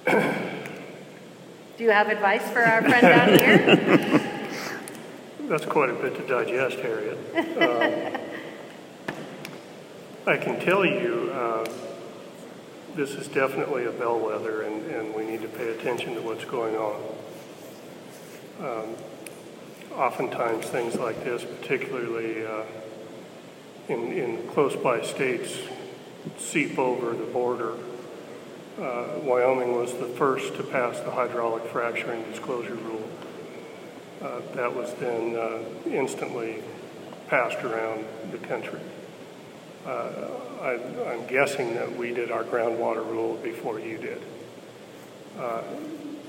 Do you have advice for our friend down here? That's quite a bit to digest harriet. Um, i can tell you uh, this is definitely a bellwether, and, and we need to pay attention to what's going on. Um, oftentimes, things like this, particularly uh, in, in close by states, seep over the border. Uh, Wyoming was the first to pass the hydraulic fracturing disclosure rule. Uh, that was then uh, instantly passed around the country. Uh, I, am guessing that we did our groundwater rule before you did.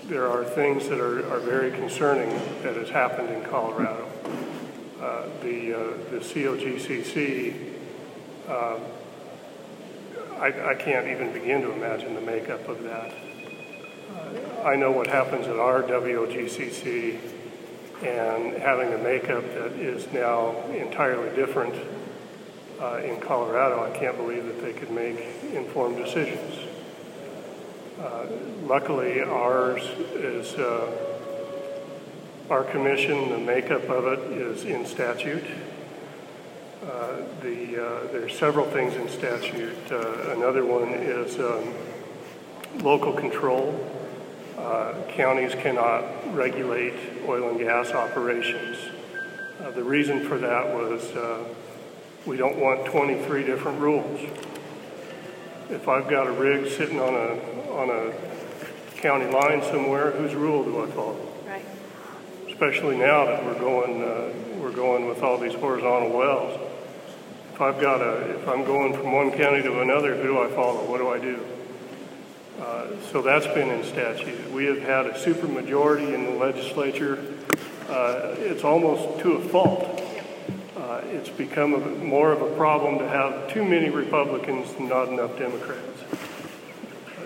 There are things that are, are very concerning that has happened in Colorado. Uh, the, uh, the COGCC, uh, I, I, can't even begin to imagine the makeup of that. Uh, I know what happens at our WOGCC, and having a makeup that is now entirely different uh, in Colorado, I can't believe that they could make informed decisions. Uh, luckily, ours is uh, our commission. The makeup of it is in statute. Uh, the uh, there's several things in statute. Uh, another one is um, local control. counties cannot regulate oil and gas operations. the reason for that was we don't want 23 different rules. If I've got a rig sitting on a on a county line somewhere, whose rule do I follow? Right. Especially now that we're going uh, we're going with all these horizontal wells. If I've got a if I'm going from one county to another, who do I follow? What do I do? Uh, so that's been in statute. We have had a supermajority in the legislature. Uh, it's almost to a fault uh, it's become a, more of a problem to have too many Republicans and not enough Democrats.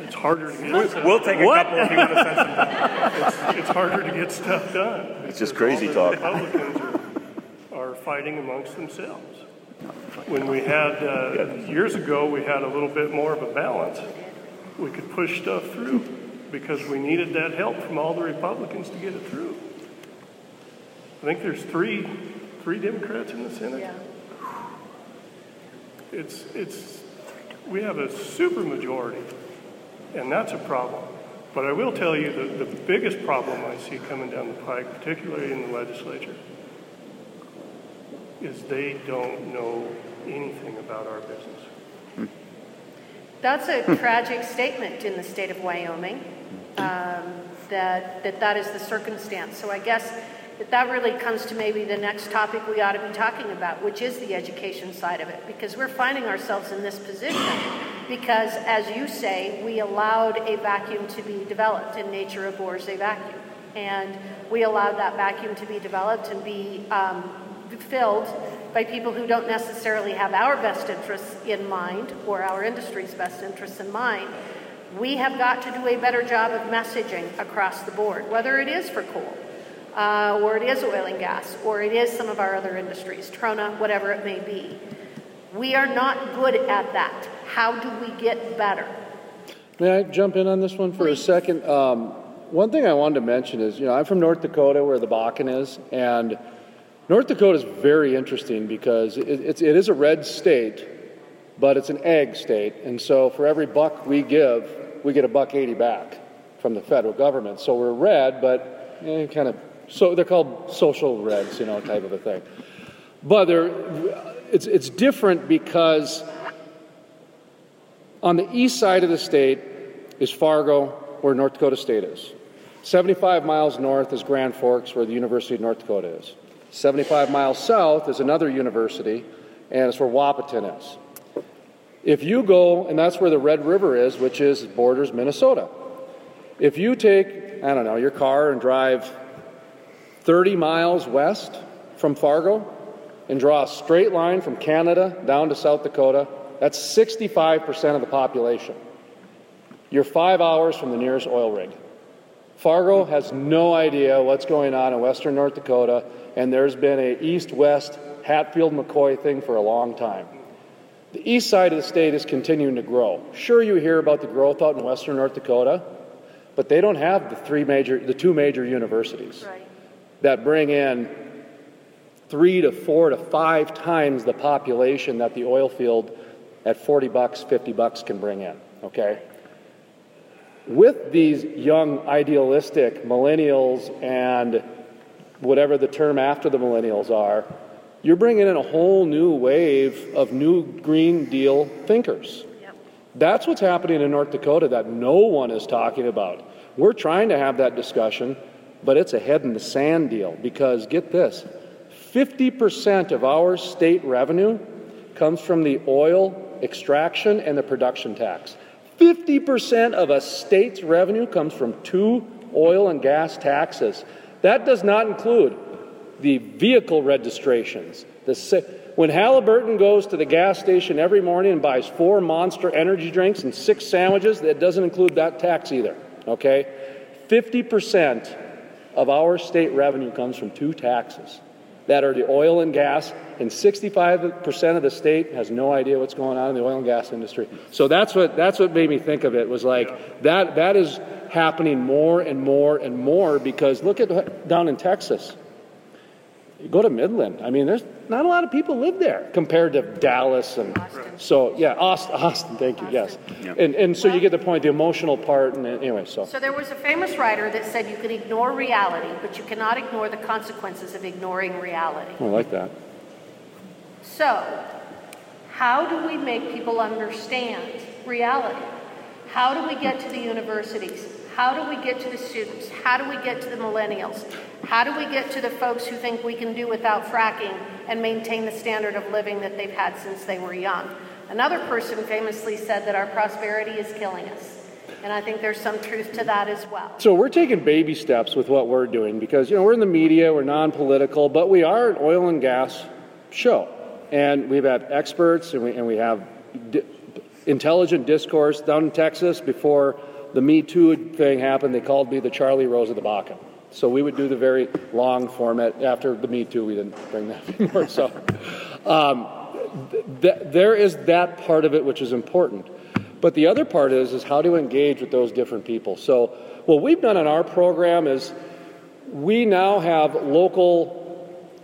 It's harder to get. We'll, we'll take a what? couple if you want to send some. It's, it's harder to get stuff done. It's just crazy talk. Republicans are, are, fighting amongst themselves. When we had uh, years ago, we had a little bit more of a balance. We could push stuff through because we needed that help from all the Republicans to get it through. I think there's three three Democrats in the Senate. Yeah. It's, it's, we have a super majority, and that's a problem. But I will tell you that the biggest problem I see coming down the pike, particularly in the legislature, is they don't know anything about our business. That's a tragic statement in the state of Wyoming, um, that, that that is the circumstance. So I guess that that really comes to maybe the next topic we ought to be talking about, which is the education side of it, because we're finding ourselves in this position because, as you say, we allowed a vacuum to be developed, and nature abhors a vacuum. And we allowed that vacuum to be developed and be um, filled by people who don't necessarily have our best interests in mind or our industry's best interests in mind. We have got to do a better job of messaging across the board, whether it is for coal, uh, or it is oil and gas, or it is some of our other industries, Trona, whatever it may be. We are not good at that. How do we get better? May I jump in on this one for Please. a second? Um, one thing I wanted to mention is, you know, I'm from North Dakota where the Bakken is, and North Dakota is very interesting because it, it's, it is a red state, but it's an ag state. And so for every buck we give, we get a buck 80 back from the federal government. So we're red, but eh, kind of, so they're called social reds, you know, type of a thing. But they're, it's, it's different because on the east side of the state is Fargo, where North Dakota State is. 75 miles north is Grand Forks, where the University of North Dakota is. 75 miles south is another university, and it's where Wahpeton is. If you go, and that's where the Red River is, which is borders Minnesota. If you take, I don't know, your car and drive 30 miles west from Fargo and draw a straight line from Canada down to South Dakota, that's 65% of the population. You're five hours from the nearest oil rig. Fargo has no idea what's going on in western North Dakota, and there's been a east-west Hatfield McCoy thing for a long time. The east side of the state is continuing to grow. Sure, you hear about the growth out in western North Dakota, but they don't have the three major, the two major universities Right. That bring in three to four to five times the population that the oil field at 40 bucks, 50 bucks can bring in. Okay? With these young idealistic millennials and whatever the term after the millennials are, you're bringing in a whole new wave of new Green Deal thinkers. Yep. That's what's happening in North Dakota that no one is talking about. We're trying to have that discussion, but it's a head in the sand deal because get this 50% of our state revenue comes from the oil extraction and the production tax. 50% of a state's revenue comes from two oil and gas taxes. That does not include the vehicle registrations. The, when Halliburton goes to the gas station every morning and buys four monster energy drinks and six sandwiches, that doesn't include that tax either. Okay? 50% of our state revenue comes from two taxes that are the oil and gas, and 65% of the state has no idea what's going on in the oil and gas industry. So that's what that's what made me think of it was like that that is happening more and more and more because look at down in Texas. You go to Midland. I mean, there's not a lot of people live there compared to Dallas and Austin. so yeah, Austin. Austin thank you. Yes, Yeah. and and so you get the point, the emotional part, and anyway, so So there was a famous writer that said you can ignore reality, but you cannot ignore the consequences of ignoring reality. I like that. So, how do we make people understand reality? How do we get to the universities? How do we get to the students? How do we get to the millennials? How do we get to the folks who think we can do without fracking and maintain the standard of living that they've had since they were young? Another person famously said that our prosperity is killing us. And I think there's some truth to that as well. So we're taking baby steps with what we're doing because you know we're in the media, we're non-political, but we are an oil and gas show, and we've had experts and we, and we have intelligent discourse down in Texas before the Me Too thing happened. They called me the Charlie Rose of the Bakken. So we would do the very long format. After the Me Too, we didn't bring that anymore. So um, th- there is that part of it which is important. But the other part is is how to engage with those different people. So what we've done in our program is we now have local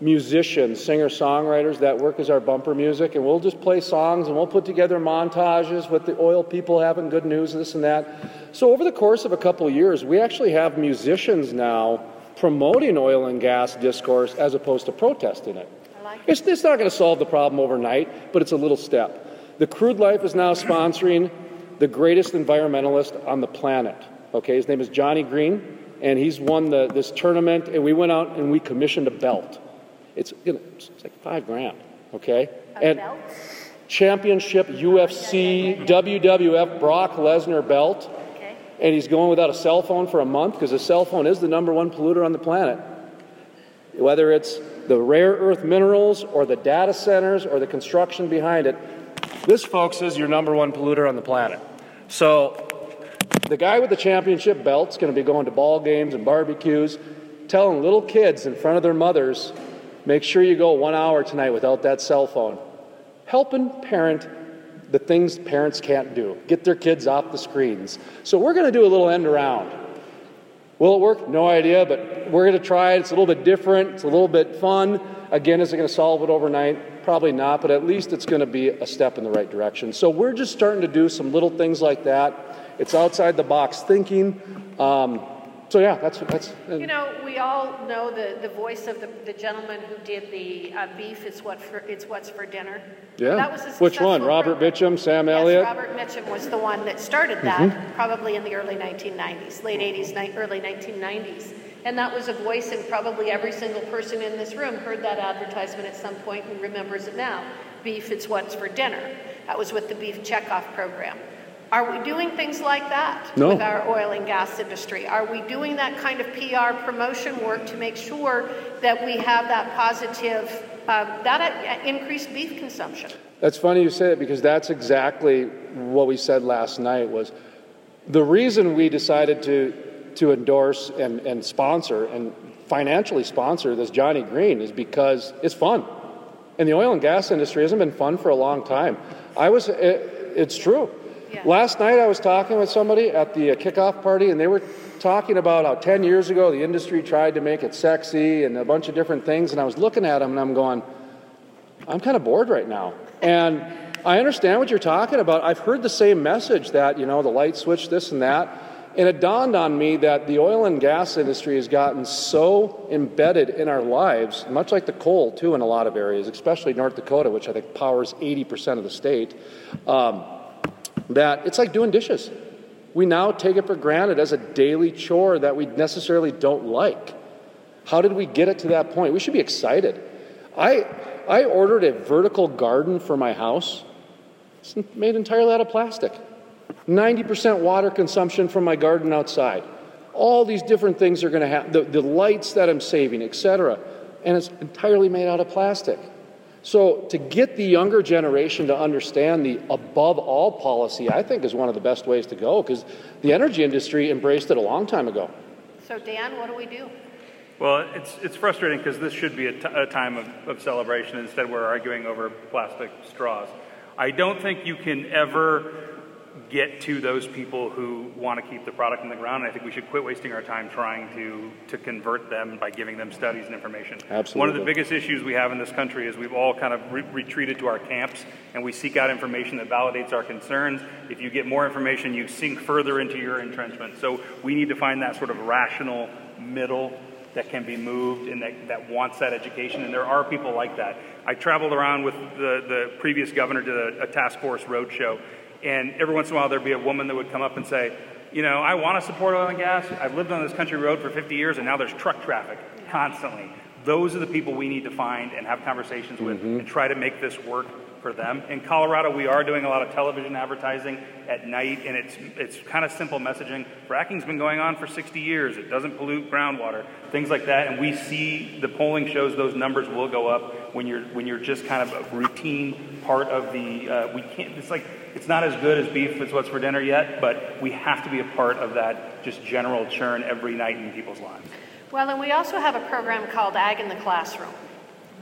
musicians, singer songwriters that work as our bumper music, and we'll just play songs and we'll put together montages with the oil people having good news, this and that. So over the course of a couple of years, we actually have musicians now promoting oil and gas discourse as opposed to protesting it. Like It's, it's not going to solve the problem overnight, but it's a little step. The Crude Life is now sponsoring the greatest environmentalist on the planet. Okay, his name is Johnny Green. and he's won the, this tournament. And we went out and we commissioned a belt. It's, you know, it's like five grand, okay? A and belt? championship oh, UFC WWF Brock Lesnar belt. Okay. And he's going without a cell phone for a month because a cell phone is the number one polluter on the planet. Whether it's the rare earth minerals or the data centers or the construction behind it, this, folks, is your number one polluter on the planet. So the guy with the championship belt's going to be going to ball games and barbecues, telling little kids in front of their mothers, make sure you go one hour tonight without that cell phone. Helping parent the things parents can't do, get their kids off the screens. So we're going to do a little end around. Will it work? No idea, but we're going to try it. It's a little bit different, it's a little bit fun. Again, is it going to solve it overnight? Probably not, but at least it's going to be a step in the right direction. So we're just starting to do some little things like that. It's outside the box thinking. Um, so yeah, that's that's. You know, we all know the, the voice of the, the gentleman who did the uh, beef is what for it's what's for dinner. Yeah. That was Which one? Robert program. Mitchum, Sam yes, Elliott? Robert Mitchum was the one that started that, Mm-hmm. probably in the early 1990s, late 80s, ni- early 1990s. And that was a voice, and probably every single person in this room heard that advertisement at some point and remembers it now. Beef, it's what's for dinner. That was with the beef checkoff program. Are we doing things like that No. with our oil and gas industry? Are we doing that kind of PR promotion work to make sure that we have that positive, um, that uh, increased beef consumption? That's funny you say it because that's exactly what we said last night was the reason we decided to to endorse and, and sponsor and financially sponsor this Johnny Green is because it's fun. And the oil and gas industry hasn't been fun for a long time. I was it, it's true. Yeah. Last night I was talking with somebody at the uh, kickoff party and they were talking about how 10 years ago the industry tried to make it sexy and a bunch of different things and I was looking at them and I'm going I'm kind of bored right now. And I understand what you're talking about. I've heard the same message that, you know, the light switch, this and that. And it dawned on me that the oil and gas industry has gotten so embedded in our lives, much like the coal, too, in a lot of areas, especially North Dakota, which I think powers 80% of the state, um, that it's like doing dishes. We now take it for granted as a daily chore that we necessarily don't like. How did we get it to that point? We should be excited. I, I ordered a vertical garden for my house. It's made entirely out of plastic. 90% water consumption from my garden outside. All these different things are going to have the, the lights that I'm saving, etc. And it's entirely made out of plastic. So to get the younger generation to understand the above all policy, I think is one of the best ways to go because the energy industry embraced it a long time ago. So, Dan, what do we do? Well, it's, it's frustrating because this should be a, t- a time of, of celebration. Instead, we're arguing over plastic straws. I don't think you can ever get to those people who want to keep the product in the ground. And I think we should quit wasting our time trying to, to convert them by giving them studies and information. Absolutely. One of the biggest issues we have in this country is we've all kind of re- retreated to our camps and we seek out information that validates our concerns. If you get more information, you sink further into your entrenchment. So we need to find that sort of rational middle that can be moved and that, that wants that education. And there are people like that. I traveled around with the, the previous governor to a, a task force roadshow, and every once in a while there'd be a woman that would come up and say, you know, I want to support oil and gas. I've lived on this country road for 50 years, and now there's truck traffic constantly. Those are the people we need to find and have conversations with and try to make this work for them. In Colorado, we are doing a lot of television advertising at night, and it's it's kind of simple messaging. Fracking's been going on for 60 years. It doesn't pollute groundwater, things like that. And we see the polling shows those numbers will go up when you're when you're just kind of a routine part of the. Uh, we can't. It's like it's not as good as beef. It's what's for dinner yet, but we have to be a part of that just general churn every night in people's lives. Well, and we also have a program called Ag in the Classroom.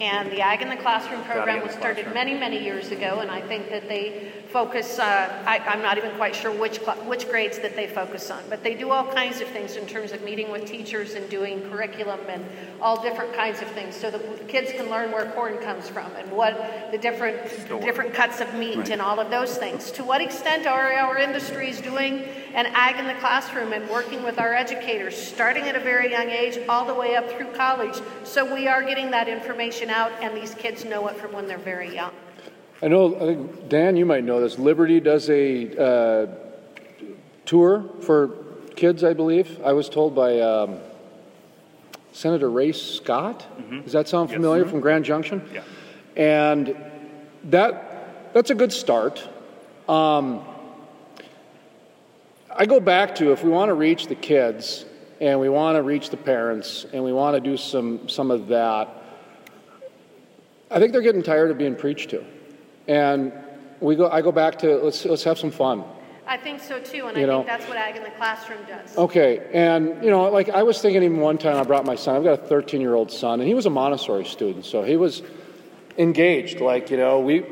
And the Ag in the Classroom program was started many, many years ago, and I think that they focus, uh, I, I'm not even quite sure which, which grades that they focus on, but they do all kinds of things in terms of meeting with teachers and doing curriculum and all different kinds of things so that the kids can learn where corn comes from and what the different, different cuts of meat and all of those things. To what extent are our industries doing an ag in the classroom and working with our educators, starting at a very young age, all the way up through college, so we are getting that information out and these kids know it from when they're very young. I know, I think, Dan, you might know this. Liberty does a uh, tour for kids, I believe. I was told by um, Senator Ray Scott. Does that sound Yes. familiar from Grand Junction? Yeah. And that that's a good start. Um, I go back to if we want to reach the kids and we want to reach the parents and we want to do some some of that. I think they're getting tired of being preached to, and we go. I go back to let's let's have some fun. I think so too, and You I know- think that's what Ag in the Classroom does. Okay, and you know, like I was thinking even one time I brought my son, I've got a 13 year old son, and he was a Montessori student, so he was engaged. Like, you know, we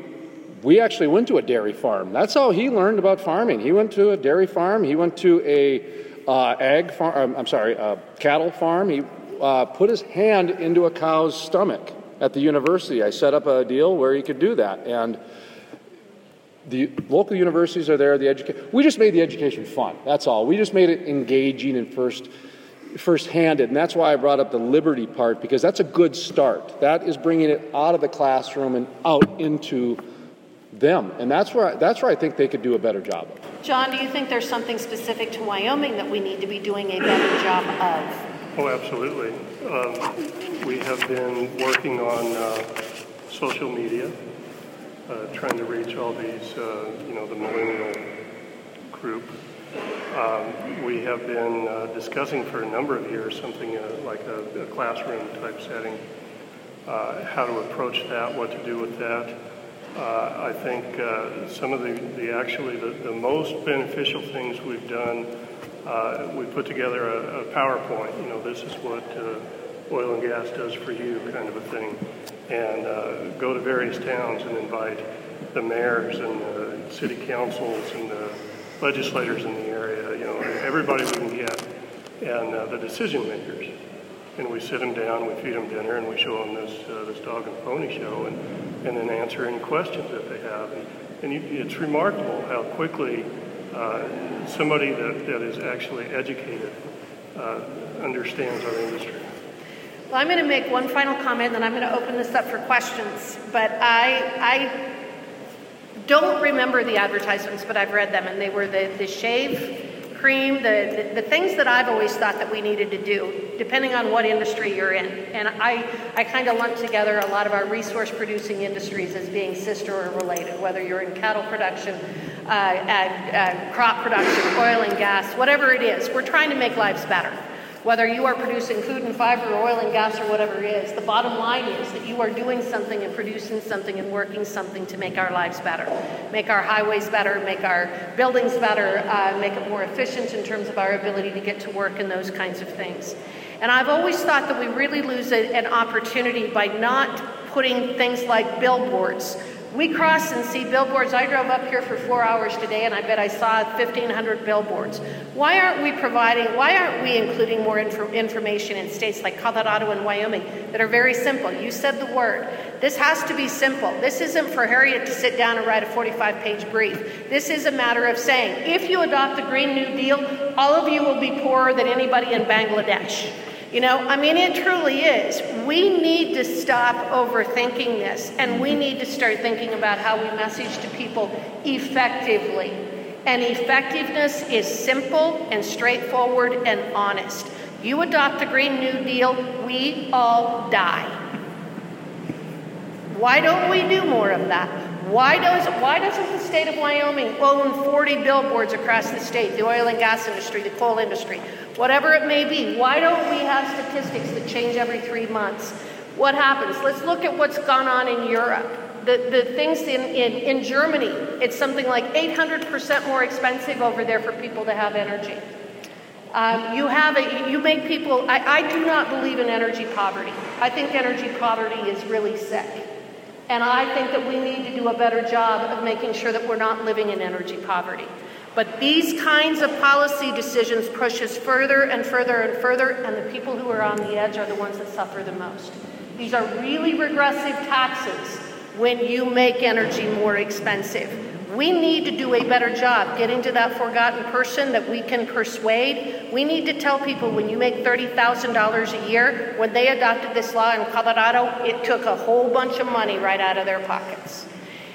we actually went to a dairy farm. That's how he learned about farming. He went to a dairy farm, he went to a uh, egg farm, I'm sorry, a cattle farm. He uh, put his hand into a cow's stomach at the university. I set up a deal where he could do that. And the local universities are there. The education. We just made the education fun. That's all. We just made it engaging and first, first-handed, and that's why I brought up the liberty part because that's a good start. That is bringing it out of the classroom and out into them, and that's where I, that's where I think they could do a better job of. John, do you think there's something specific to Wyoming that we need to be doing a better job of? Oh, absolutely. Um, we have been working on uh, social media, uh, trying to reach all these, uh, you know, the millennial group. Um, we have been uh, discussing for a number of years something uh, like a, a classroom type setting, uh, how to approach that, what to do with that. I think some of the, the actually the, the most beneficial things we've done, uh, we put together a, a PowerPoint. You know, this is what uh, oil and gas does for you, kind of a thing, and uh, go to various towns and invite the mayors and the city councils and the legislators in the area. You know, everybody we can get, and uh, the decision makers and we sit them down, we feed them dinner, and we show them this uh, this dog and pony show, and and then answer any questions that they have. And, and you, it's remarkable how quickly uh, somebody that, that is actually educated uh, understands our industry. Well, I'm going to make one final comment, and then I'm going to open this up for questions. But I, I don't remember the advertisements, but I've read them, and they were the, the shave cream, the, the, the things that I've always thought that we needed to do, depending on what industry you're in. And I, I kind of lump together a lot of our resource producing industries as being sister or related, whether you're in cattle production, uh, uh, crop production, oil and gas, whatever it is. We're trying to make lives better. Whether you are producing food and fiber, or oil and gas, or whatever it is, the bottom line is that you are doing something and producing something and working something to make our lives better, make our highways better, make our buildings better, uh, make it more efficient in terms of our ability to get to work and those kinds of things. And I've always thought that we really lose a, an opportunity by not putting things like billboards we cross and see billboards. I drove up here for four hours today, and I bet I saw 1,500 billboards. Why aren't we providing, why aren't we including more inf- information in states like Colorado and Wyoming that are very simple? You said the word. This has to be simple. This isn't for Harriet to sit down and write a 45 page brief. This is a matter of saying, if you adopt the Green New Deal, all of you will be poorer than anybody in Bangladesh. You know, I mean, it truly is. We need to stop overthinking this and we need to start thinking about how we message to people effectively. And effectiveness is simple and straightforward and honest. You adopt the Green New Deal, we all die. Why don't we do more of that? Why, does, why doesn't the state of Wyoming own 40 billboards across the state, the oil and gas industry, the coal industry, whatever it may be? Why don't we have statistics that change every three months? What happens? Let's look at what's gone on in Europe. The, the things in, in, in Germany, it's something like 800% more expensive over there for people to have energy. Um, you have a, you make people, I, I do not believe in energy poverty. I think energy poverty is really sick. And I think that we need to do a better job of making sure that we're not living in energy poverty. But these kinds of policy decisions push us further and further and further, and the people who are on the edge are the ones that suffer the most. These are really regressive taxes when you make energy more expensive. We need to do a better job getting to that forgotten person that we can persuade. We need to tell people when you make $30,000 a year, when they adopted this law in Colorado, it took a whole bunch of money right out of their pockets.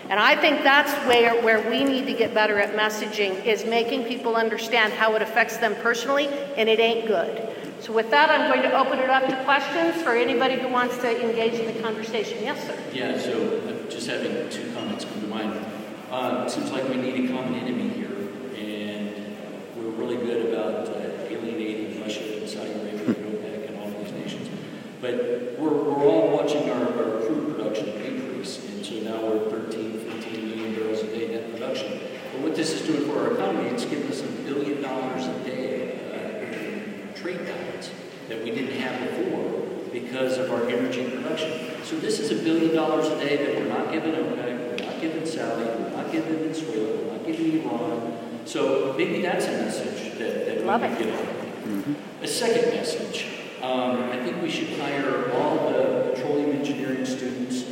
And I think that's where, where we need to get better at messaging is making people understand how it affects them personally, and it ain't good. So with that, I'm going to open it up to questions for anybody who wants to engage in the conversation. Yes, sir. Yeah, so just having two comments come to mind. Uh, seems like we need a common enemy here, and we're really good about uh, alienating Russia and Saudi Arabia and OPEC and all these nations. But we're, we're all watching our, our crude production increase, and so now we're 13, 15 million barrels a day net production. But what this is doing for our economy, it's giving us a billion dollars a day uh, trade balance that we didn't have before because of our energy production. So this is a billion dollars a day that we're not giving we're not giving Saudi, we're not giving Venezuela, we're not giving Iran. So maybe that's a message that, that Love we it. can get out. A second message, um, I think we should hire all the petroleum engineering students,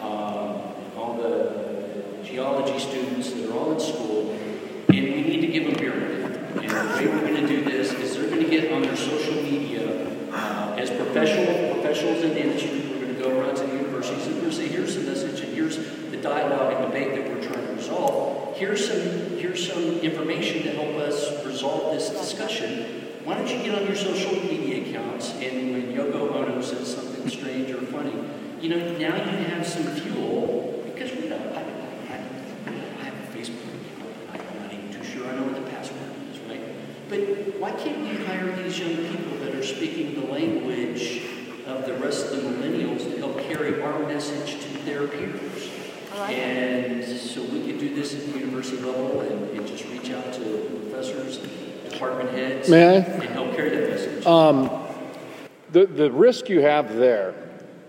um, all the geology students that are all in school, and we need to give them beer money. And the way we're going to do this is they're going to get on their social media uh, as professional professionals in the industry. We're going to go around to the universities and we're going to say, here's the message, and here's the dialogue and debate that we're trying to resolve. Here's some here's some information to help us resolve this discussion. Why don't you get on your social media accounts and when Yoko Ono says something strange or funny, you know, now you have some fuel because we don't. I, I, I have a Facebook account. I'm not even too sure I know what the password is, right? But why can't we hire these young people that are speaking the language of the rest of the millennials to help carry our message to their peers? Like. And so we could do this at the university level and, and just reach out to professors, department heads, May I? and help carry that message. Um, the, the risk you have there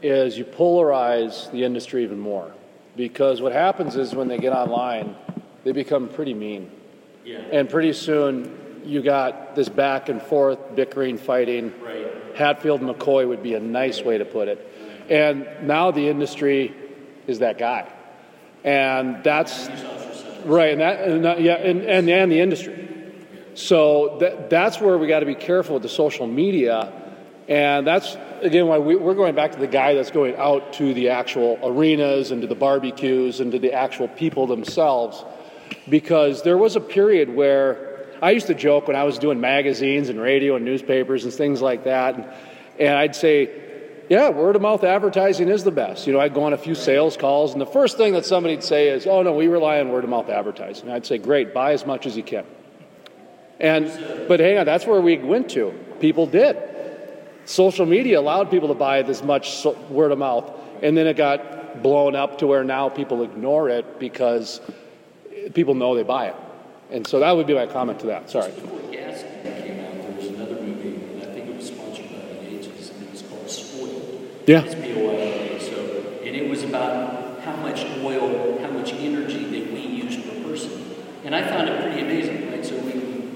is you polarize the industry even more. Because what happens is when they get online, they become pretty mean. yeah. And pretty soon, you got this back and forth bickering, fighting. Right. Hatfield McCoy would be a nice way to put it. And now the industry is that guy. And that's right, and that, and that yeah, and, and, and the industry. So that, that's where we got to be careful with the social media. And that's, again, why we, we're going back to the guy that's going out to the actual arenas and to the barbecues and to the actual people themselves. Because there was a period where I used to joke when I was doing magazines and radio and newspapers and things like that. And, and I'd say, yeah, word of mouth advertising is the best. You know, I'd go on a few sales calls, and the first thing that somebody'd say is, oh, no, we rely on word of mouth advertising. I'd say, great, buy as much as you can. And, but hang on, that's where we went to. People did. Social media allowed people to buy this much so- word of mouth, and then it got blown up to where now people ignore it because people know they buy it. And so that would be my comment to that. Sorry. Before gas came out, there was another movie, and I think it was sponsored by the agencies, and it was called Spoiled. Yeah. S P O I L. So, and it was about how much oil, how much energy that we use per person. And I found it pretty amazing,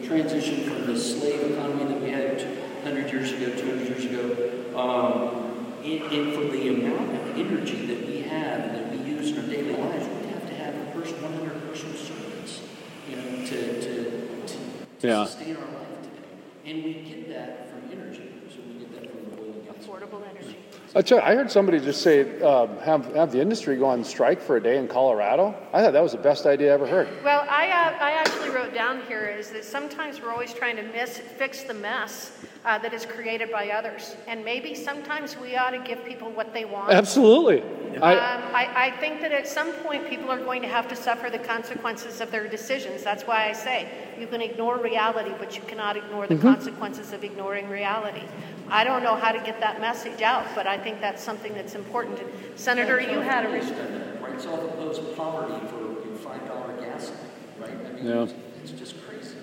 right? So we transitioned from the slave economy that we had 100 years ago, 200 years ago, um, and, and for the amount of energy that we have and that we use in our daily lives, we have to have a first 100 personal servants, you know, to, to, to, to Yeah. sustain our life today. And we get that from energy. So we get that from oil and gas. Affordable energy. I heard somebody just say, um, have, have the industry go on strike for a day in Colorado. I thought that was the best idea I ever heard. Well, I, uh, I actually wrote down here is that sometimes we're always trying to miss, fix the mess uh, that is created by others. And maybe sometimes we ought to give people what they want. Absolutely. Um, I, I think that at some point people are going to have to suffer the consequences of their decisions. That's why I say you can ignore reality, but you cannot ignore the consequences of ignoring reality. I don't know how to get that message out, but I think that's something that's important. Senator, you had a. Re- Right, it's all opposed poverty for your five dollar gas, right? I mean, Yeah. it's, it's just crazy.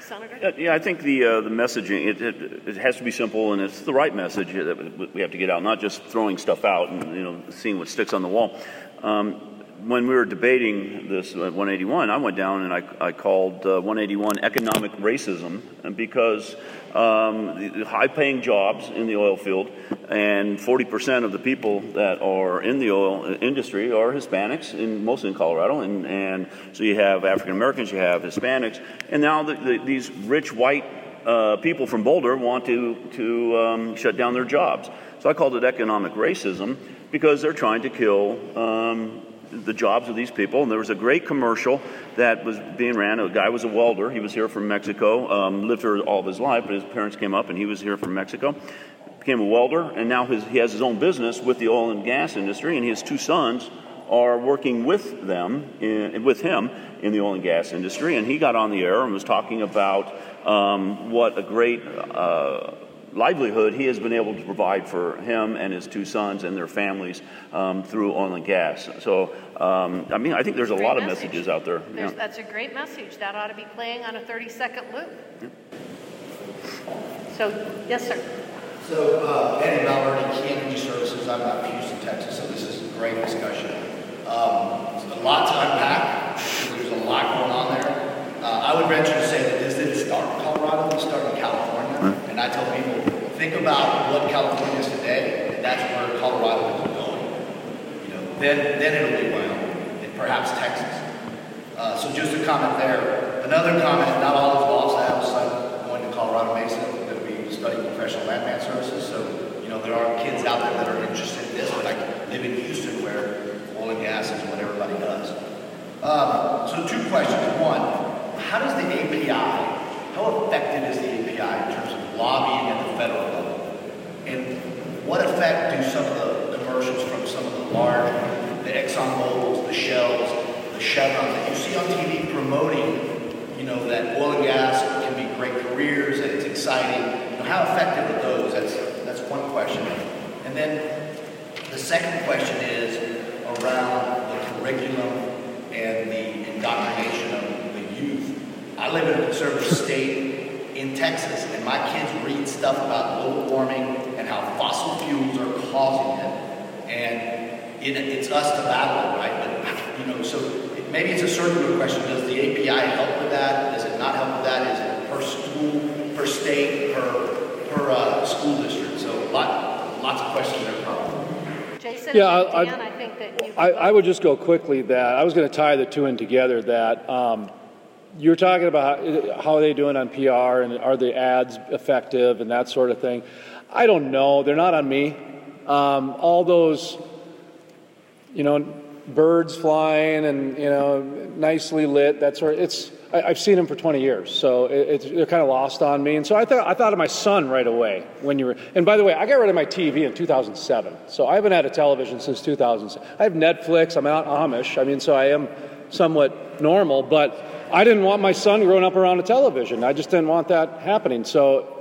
Senator? Yeah, I think the uh, the messaging it, it, it has to be simple and it's the right message that we have to get out, not just throwing stuff out and you know seeing what sticks on the wall. Um, when we were debating this uh, 181, I went down and I, I called uh, 181 economic racism, because um, the, the high-paying jobs in the oil field, and 40% of the people that are in the oil industry are Hispanics, in, mostly in Colorado, and, and so you have African Americans, you have Hispanics, and now the, the, these rich white uh, people from Boulder want to to um, shut down their jobs. So I called it economic racism because they're trying to kill um, the jobs of these people. And there was a great commercial that was being ran. A guy was a welder. He was here from Mexico, um, lived here all of his life, but his parents came up and he was here from Mexico. Became a welder, and now his, he has his own business with the oil and gas industry, and his two sons are working with them, in, with him, in the oil and gas industry. And he got on the air and was talking about um, what a great uh, livelihood he has been able to provide for him and his two sons and their families um, through oil and gas. So, um, I mean, I think there's a lot of message. messages out there. Yeah. That's a great message. That ought to be playing on a 30 second loop. Yeah. So, yes, sir. So, uh, Eddie Malverde, Key Energy Services. I'm out of Houston, Texas, so this is a great discussion. Um, a lot to unpack. There's a lot going on there. Uh, I would venture to say that this didn't start in Colorado, it started in California. And I tell people, think about what California is today, and that's where Colorado is going. You know, then then it'll be Wyoming and perhaps Texas. Uh, so just a comment there. Another comment, not all is lost. I have a son going to Colorado Mesa that will be studying professional landman services. So, you know, there are kids out there that are interested in this, but I live in Houston where oil and gas is what everybody does. Um, so two questions. One, how does the API, how effective is the API in terms of lobbying at the federal level? And what effect do some of the commercials from some of the large, the Exxon Mobils, the Shells, the Chevrons that you see on TV promoting, you know, that oil and gas can be great careers and it's exciting. You know, how effective are those? That's that's one question. And then the second question is around the curriculum and the indoctrination of the youth. I live in a conservative state in Texas, and my kids read stuff about global warming how fossil fuels are causing it, and it, it's us to battle it, right? But, you know, so it, maybe it's a circular question. Does the API help with that? Does it not help with that? Is it per school, per state, per, per uh, school district? So lot, lots of questions there probably. Jason, yeah, I, Dan, I, I think that I, I, would just go quickly that I was going to tie the two in together that um, you're talking about how, how, are they doing on PR and are the ads effective and that sort of thing. I don't know. They're not on me. Um, all those, you know, birds flying and you know, nicely lit. That sort. Of, it's. I, have seen them for 20 years, so it, they're kind of lost on me. And so I thought I thought of my son right away when you were. And by the way, I got rid of my TV in 2007, so I haven't had a television since 2007. I have Netflix. I'm not Amish. I mean, so I am somewhat normal, but I didn't want my son growing up around a television. I just didn't want that happening. So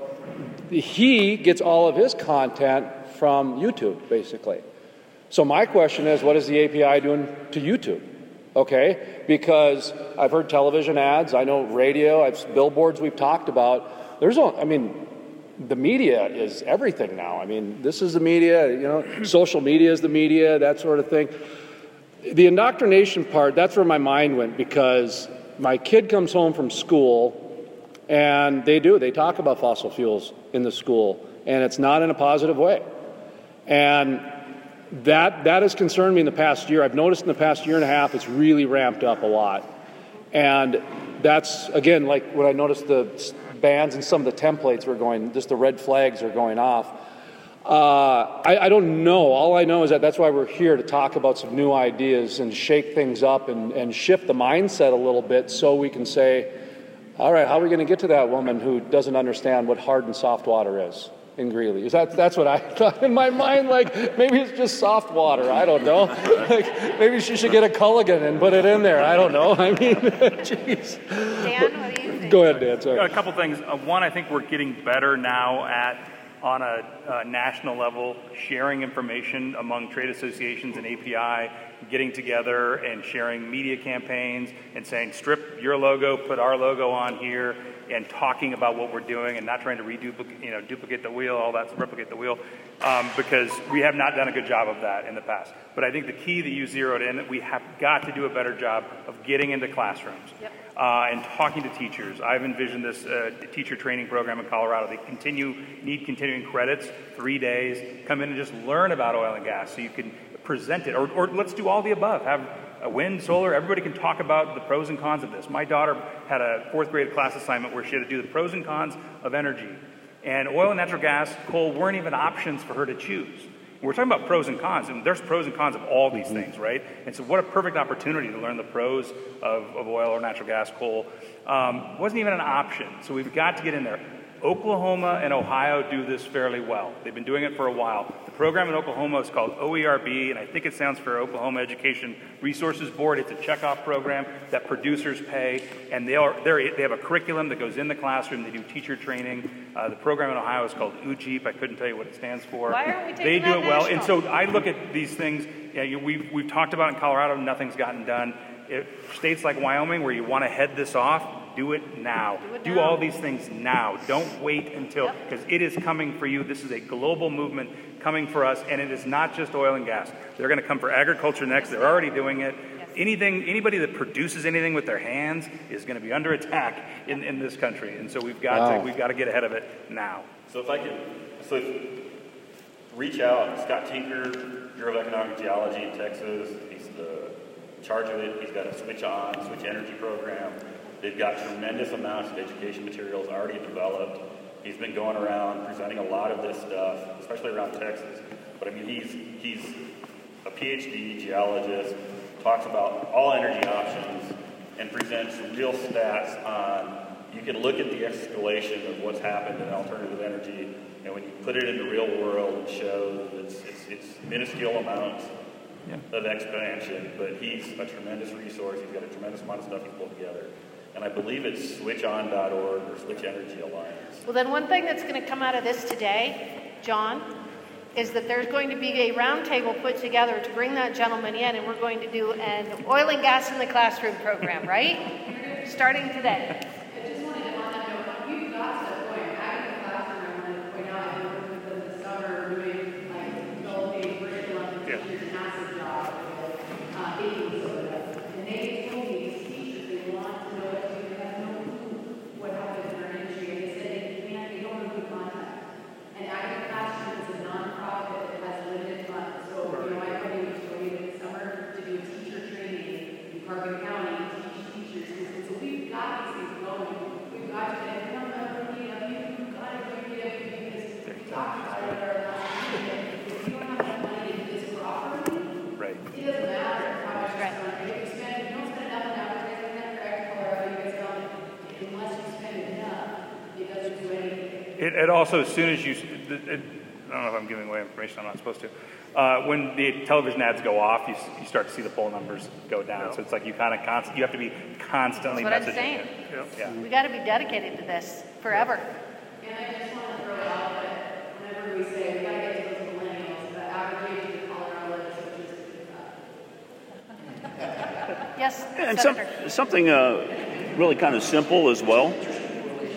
he gets all of his content from YouTube, basically. So my question is, what is the API doing to YouTube? Okay, because I've heard television ads, I know radio, I've billboards we've talked about. There's, no, I mean, the media is everything now. I mean, this is the media, you know, social media is the media, that sort of thing. The indoctrination part, that's where my mind went because my kid comes home from school and they do, they talk about fossil fuels in the school, and it's not in a positive way. And that, that has concerned me in the past year. I've noticed in the past year and a half it's really ramped up a lot. And that's, again, like when I noticed the bands and some of the templates were going, just the red flags are going off. Uh, I, I, don't know. All I know is that that's why we're here to talk about some new ideas and shake things up and, and shift the mindset a little bit so we can say, all right, how are we going to get to that woman who doesn't understand what hard and soft water is in Greeley? Is that, that's what I thought in my mind. Like, maybe it's just soft water. I don't know. like, maybe she should get a Culligan and put it in there. I don't know. I mean, jeez. Dan, what do you think? Go ahead, Dan. Sorry. A couple things. Uh, one, I think we're getting better now at on a, a, national level, sharing information among trade associations and API, getting together and sharing media campaigns and saying, strip your logo, put our logo on here, and talking about what we're doing and not trying to reduplicate, you know, duplicate the wheel, all that, replicate the wheel, um, because we have not done a good job of that in the past. But I think the key that you zeroed in, that we have got to do a better job of getting into classrooms. Yep uh, and talking to teachers. I've envisioned this uh, teacher training program in Colorado. They continue need continuing credits, three days. Come in and just learn about oil and gas, so you can present it. Or, or let's do all the above. Have a wind, solar. Everybody can talk about the pros and cons of this. My daughter had a fourth grade class assignment where she had to do the pros and cons of energy. And oil and natural gas, coal weren't even options for her to choose. We're talking about pros and cons, and there's pros and cons of all these things, right? And so, what a perfect opportunity to learn the pros of, of oil or natural gas, coal. Um, wasn't even an option. So, we've got to get in there. Oklahoma and Ohio do this fairly well. They've been doing it for a while. The program in Oklahoma is called OERB, and I think it stands for Oklahoma Education Resources Board. It's a checkoff program that producers pay, and they, are, they have a curriculum that goes in the classroom. They do teacher training. Uh, the program in Ohio is called OOGEEP. I couldn't tell you what it stands for. Why aren't we taking They do it well, and so I look at these things. You, we've, we've talked about in Colorado, nothing's gotten done. If states like Wyoming, where you want to head this off, do it now. Do it Do now. all these things now. Don't wait until, Yep. because it is coming for you. This is a global movement coming for us, and it is not just oil and gas. They're going to come for agriculture next. They're already doing it. Yes. Anything, anybody that produces anything with their hands is going to be under attack in, in this country, and so we've got Wow. to we've got to get ahead of it now. So if I could, so if, reach out, Scott Tinker, Bureau of Economic Geology in Texas, he's the charge of it. He's got a Switch On, Switch Energy program. They've got tremendous amounts of education materials already developed. He's been going around presenting a lot of this stuff, especially around Texas. But I mean, he's he's a PhD geologist, talks about all energy options, and presents real stats on. You can look at the escalation of what's happened in alternative energy, and when you put it in the real world, it shows it's, it's, it's minuscule amounts of expansion, but he's a tremendous resource. He's got a tremendous amount of stuff he's pulled together. And I believe it's switchon.org or Switch Energy Alliance. Well, then one thing that's going to come out of this today, John, is that there's going to be a roundtable put together to bring that gentleman in, and we're going to do an oil and gas in the classroom program, right? Starting today. I just wanted to on that note, we've got stuff going. I in the classroom, I wanted to point out, I worked with them this summer doing like developing curriculum, Yeah. teachers a massive job with uh, baking soda. And they told me, these teachers, they want to know what to do, they have no clue what happens in our industry. And they said they can't, they don't know who to contact. And Ag Classroom is a nonprofit that has limited funds. So, you know, my company was donated this summer to do teacher training in Carbon County, to teach teachers. And so we've got these things going. We've got to get them out of DFW, we've got to do DFW because we talked about it at our last meeting. If you don't have enough money to do this properly, Right. it doesn't matter how much you spend. If you spend, if you don't spend enough on advertising, then for Colorado, you guys don't, unless you spend enough, it doesn't do anything. It, it also, as soon as you, it, it, I don't know if I'm giving away information I'm not supposed to. Uh, when the television ads go off, you, you start to see the poll numbers go down. So it's like you kind of const, you have to be constantly That's what I'm messaging saying. it. Yeah. We got to be dedicated to this forever. And I just want to throw out that whenever we say we gotta get to those millennials, the average age of Colorado legislature is. Yes, And some, something uh, really kind of simple as well.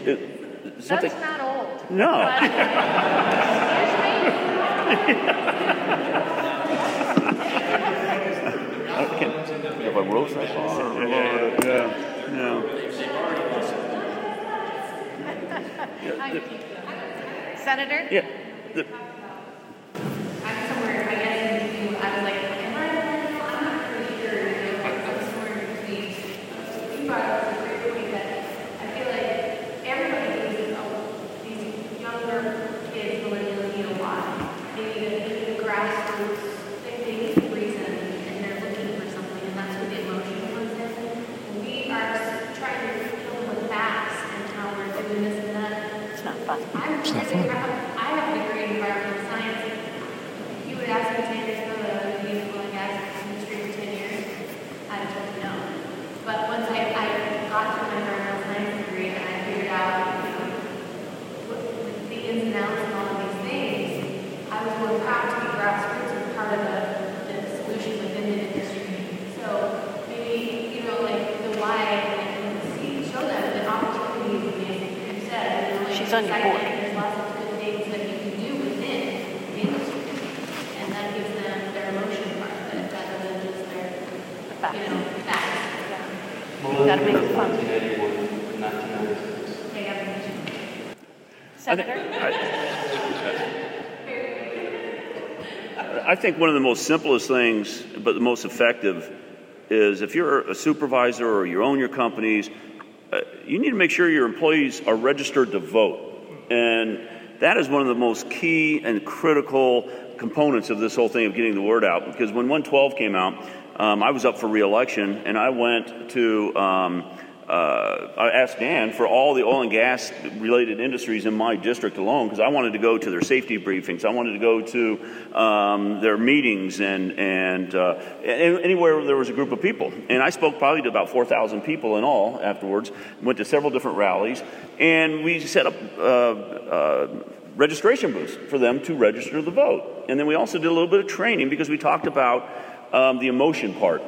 It- something, That's not old. No. Can't- If I roast that far, yeah, yeah. Senator? Yeah, the- I'm somewhere, I guess, in between, I was like, am I, I'm not pretty sure, you know, like, I'm somewhere in between. You brought up a great point that I feel like everybody needs, oh, these younger kids, millennials need a lot. They need a, they need a grassroots, they, they need a reason, and they're looking for something, and that's where the emotion comes in. We are trying to fill them with facts and how we're doing this and that. It's not fun. I'm I have a degree in environmental science. You would ask me ten years ago that I would be in the oil and gas industry for ten years, I'd have told you no. But once I, I got to my environmental science degree and I figured out, you know, what, the ins and outs and all of these things, I was more proud to be grassroots and part of the, the solution within the industry. So maybe, you know, like the why and the see, show them the opportunities and things that you said. you know, like She's on your exciting, board. There's lots of good things that you can do within the industry. And that gives them their emotion part of it rather than just their, you know, facts. Gotta make it fun. 1991, 1996. They have a mission. Senator? I think one of the most simplest things, but the most effective, is if you're a supervisor or you own your companies, uh, you need to make sure your employees are registered to vote. And that is one of the most key and critical components of this whole thing of getting the word out. Because when 112 came out, um, I was up for reelection, and I went to. Um, uh, I asked Dan for all the oil and gas related industries in my district alone because I wanted to go to their safety briefings. I wanted to go to um, their meetings and, and uh, anywhere there was a group of people. And I spoke probably to about 4,000 people in all afterwards, went to several different rallies, and we set up uh, uh, registration booths for them to register the vote. And then we also did a little bit of training because we talked about um, the emotion part.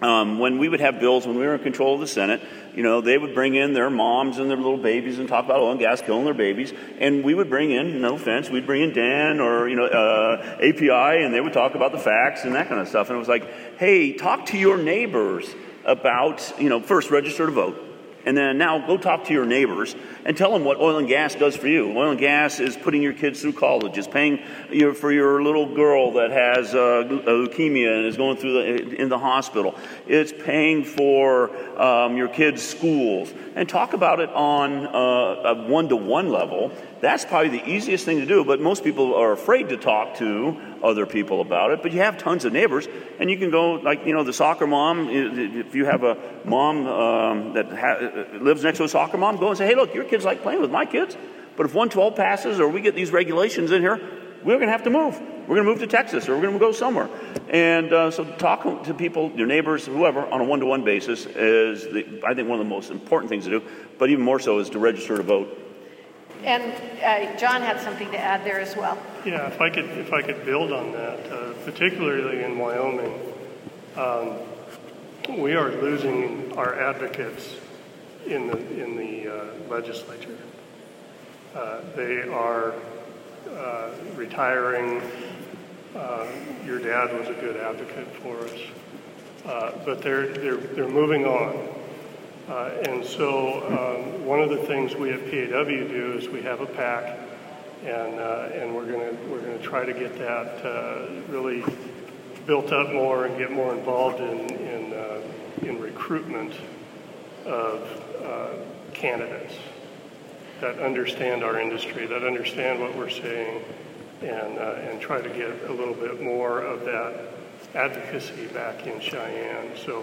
Um, when we would have bills, when we were in control of the Senate, you know, they would bring in their moms and their little babies and talk about oil and gas killing their babies. And we would bring in, no offense, we'd bring in Dan or, you know, uh, API and they would talk about the facts and that kind of stuff. And it was like, hey, talk to your neighbors about, you know, first register to vote and then now go talk to your neighbors and tell them what oil and gas does for you. Oil and gas is putting your kids through college, is paying your, for your little girl that has uh, leukemia and is going through the, in the hospital. It's paying for um, your kids' schools. And talk about it on uh, a one to one level that's probably the easiest thing to do, but most people are afraid to talk to other people about it. But you have tons of neighbors, and you can go, like, you know, the soccer mom. If you have a mom um, that ha- lives next to a soccer mom, go and say, hey, look, your kids like playing with my kids. But if 112 passes or we get these regulations in here, we're going to have to move. We're going to move to Texas or we're going to go somewhere. And uh, so, talk to people, your neighbors, whoever, on a one to one basis is, the, I think, one of the most important things to do. But even more so is to register to vote. And uh, John had something to add there as well. Yeah, if I could, if I could build on that, uh, particularly in Wyoming, um, we are losing our advocates in the in the uh, legislature. Uh, they are uh, retiring. Uh, your dad was a good advocate for us, but they're they're they're moving on. Uh, and so um, one of the things we at PAW do is we have a pack, and uh, and we're gonna we're gonna try to get that uh, really built up more and get more involved in in uh, in recruitment of uh, candidates that understand our industry, that understand what we're saying, and and try to get a little bit more of that advocacy back in Cheyenne. So.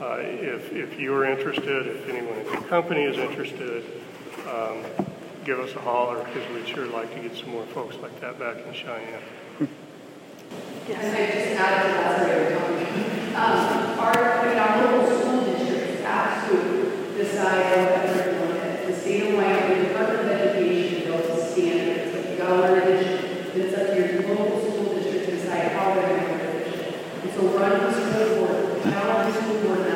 Uh, if, if you're interested, if anyone in your company is interested, um, give us a holler because we'd sure like to get some more folks like that back in Cheyenne. Yes. Um, our, school decide what curriculum The state of Wyoming Department of Education builds standards. If you got to learn addition, it's up to your local school district to decide how they're going to learn addition. And so run the school board, tell the school board and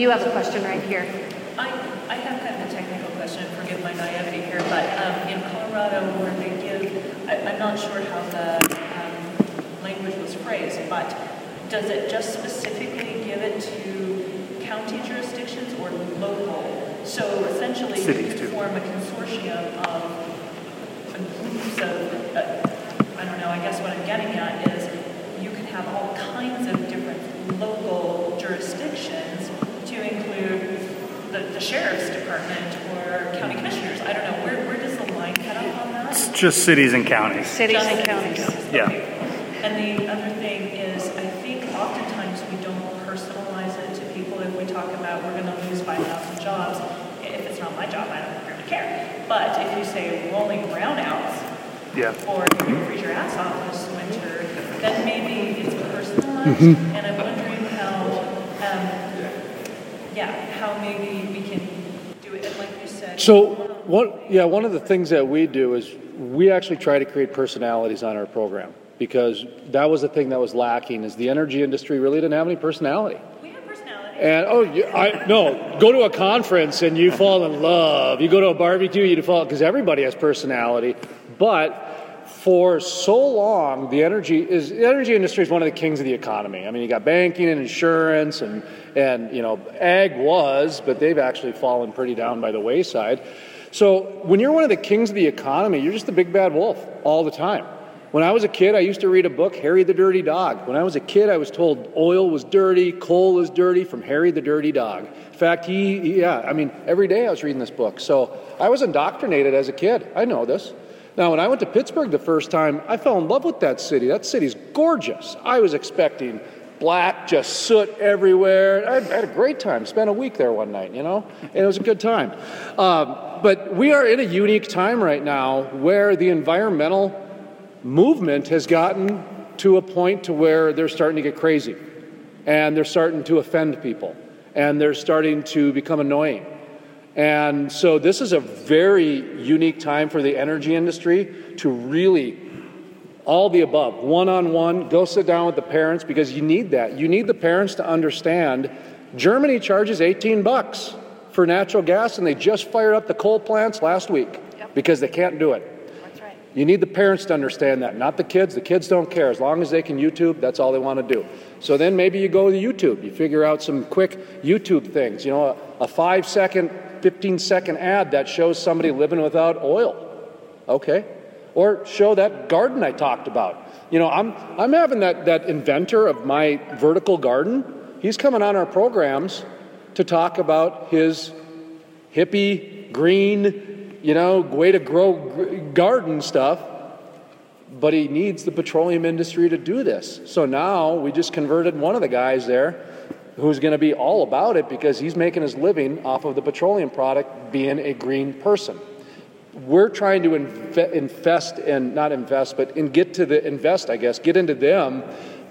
you have a question right here. I, I have kind of a technical question, forgive my naivety here, but um, in Colorado where they give, I, am not sure how the um, language was phrased, but does it just specifically give it to county jurisdictions or local? So essentially Cities you could form a consortium of groups of, uh, I don't know, I guess what I'm getting at is you can have all kinds of different local jurisdictions to include the, the sheriff's department or county commissioners. I don't know. Where, where does the line cut off on that? It's just cities and counties. Cities just and counties. counties. Yeah. Okay. And the other thing is, I think oftentimes we don't personalize it to people if we talk about we're going to lose 5,000 jobs. If it's not my job, I don't really care. But if you say rolling brownouts, yeah. or if you freeze your ass off this winter, then maybe it's personalized. Mm-hmm. And I'm wondering how um, yeah, how maybe we can do it, like you said. So, one, yeah, one of the things that we do is we actually try to create personalities on our program because that was the thing that was lacking is the energy industry really didn't have any personality. We have personality. And oh, I no, go to a conference and you fall in love. You go to a barbecue, you fall because everybody has personality, but for so long, the energy is the energy industry is one of the kings of the economy. I mean, you got banking and insurance, and and you know, ag was, but they've actually fallen pretty down by the wayside. So when you're one of the kings of the economy, you're just the big bad wolf all the time. When I was a kid, I used to read a book, Harry the Dirty Dog. When I was a kid, I was told oil was dirty, coal is dirty from Harry the Dirty Dog. In fact, he, yeah, I mean, every day I was reading this book. So I was indoctrinated as a kid. I know this. Now, when I went to Pittsburgh the first time, I fell in love with that city. That city's gorgeous. I was expecting black, just soot everywhere. I had a great time. Spent a week there one night, you know, and it was a good time. Um, but we are in a unique time right now where the environmental movement has gotten to a point to where they're starting to get crazy and they're starting to offend people and they're starting to become annoying. And so this is a very unique time for the energy industry to really all the above, one on one, go sit down with the parents because you need that. You need the parents to understand Germany charges 18 bucks for natural gas and they just fired up the coal plants last week Yep. because they can't do it. You need the parents to understand that, not the kids. The kids don't care. As long as they can YouTube, that's all they want to do. So then maybe you go to YouTube. You figure out some quick YouTube things. You know, a, a five second, 15 second ad that shows somebody living without oil. Okay. Or show that garden I talked about. You know, I'm, I'm having that, that inventor of my vertical garden. He's coming on our programs to talk about his hippie, green, you know, way to grow garden stuff. But he needs the petroleum industry to do this. So now we just converted one of the guys there who's going to be all about it because he's making his living off of the petroleum product being a green person. We're trying to invest and not invest, but in get to the invest, I guess, get into them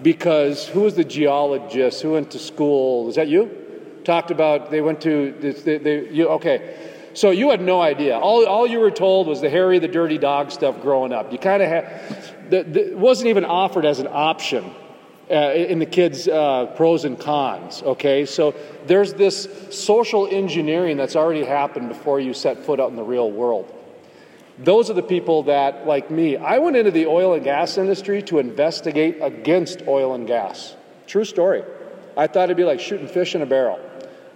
because who was the geologist who went to school? Is that you? Talked about they went to they, they, you, okay. So you had no idea. All, all you were told was the Harry the Dirty Dog stuff growing up. You kind of had, the, the, it wasn't even offered as an option uh, in the kids' uh, pros and cons. Okay, so there's this social engineering that's already happened before you set foot out in the real world. Those are the people that, like me, I went into the oil and gas industry to investigate against oil and gas. True story. I thought it'd be like shooting fish in a barrel.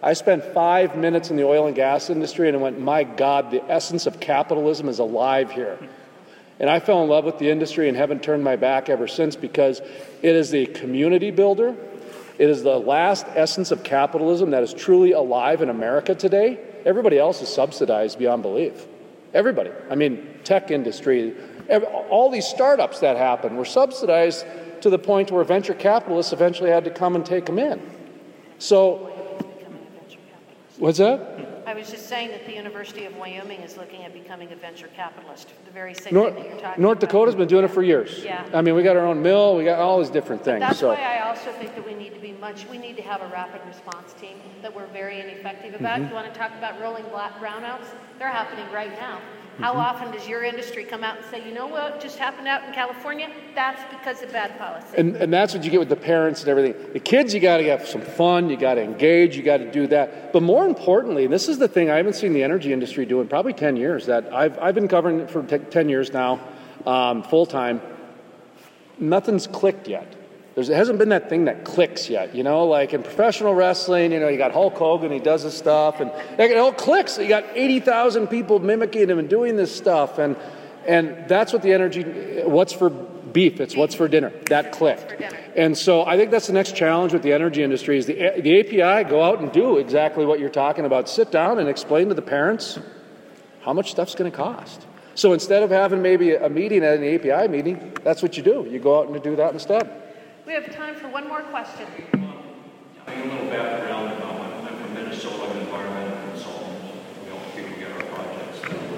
I spent five minutes in the oil and gas industry and I went, my God, the essence of capitalism is alive here. And I fell in love with the industry and haven't turned my back ever since because it is the community builder. It is the last essence of capitalism that is truly alive in America today. Everybody else is subsidized beyond belief. Everybody. I mean, tech industry, all these startups that happen were subsidized to the point where venture capitalists eventually had to come and take them in. So, what's that? I was just saying that the University of Wyoming is looking at becoming a venture capitalist, the very same North, thing that you're talking about North about. Dakota's been doing it for years. Yeah. I mean, we got our own mill, we got all these different things. That's so. why I also think that we need to be much, we need to have a rapid response team that we're very ineffective about. Mhm. You want to talk about rolling black brownouts? They're happening right now. How Mhm. often does your industry come out and say, you know what just happened out in California? That's because of bad policy. And, and that's what you get with the parents and everything. The kids, you got to have some fun, you got to engage, you got to do that. But more importantly, this is the thing I haven't seen the energy industry do in probably 10 years, that I've, I've been covering it for t- 10 years now, um, full time. Nothing's clicked yet. There's, it hasn't been that thing that clicks yet, you know, like in professional wrestling, you know, you got Hulk Hogan, he does his stuff, and it all clicks. You got 80,000 people mimicking him and doing this stuff, and, and that's what the energy, what's for beef, it's what's for dinner. That clicked. And so I think that's the next challenge with the energy industry is the, the API go out and do exactly what you're talking about. Sit down and explain to the parents how much stuff's going to cost. So instead of having maybe a meeting at an API meeting, that's what you do. You go out and do that instead. We have time for one more question. A little background, I'm I'm from Minnesota, I'm an environmental consultant. We help people get our projects done.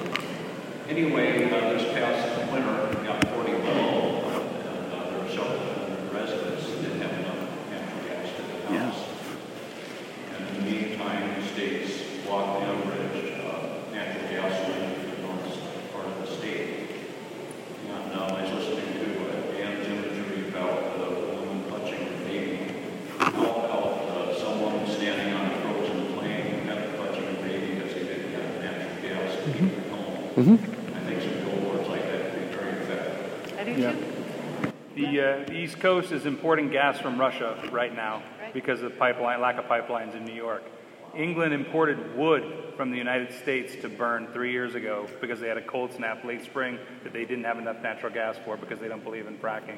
Anyway, uh, this past winter, it got 40 below, and uh, there were several hundred residents that didn't have enough natural gas to the house. And in the meantime, the states blocked the unbridged uh, natural gas line to the north part of the state. And uh, I was listening to uh, Dan's imagery about the woman clutching her baby. How about uh, someone standing on a frozen plain and have clutching a baby because they didn't have natural gas to keep them home? I think some billboards like that would be very effective. I do Yeah. too. The, uh, the East Coast is importing gas from Russia right now because of pipeline, lack of pipelines in New York. England imported wood from the United States to burn three years ago because they had a cold snap late spring that they didn't have enough natural gas for because they don't believe in fracking.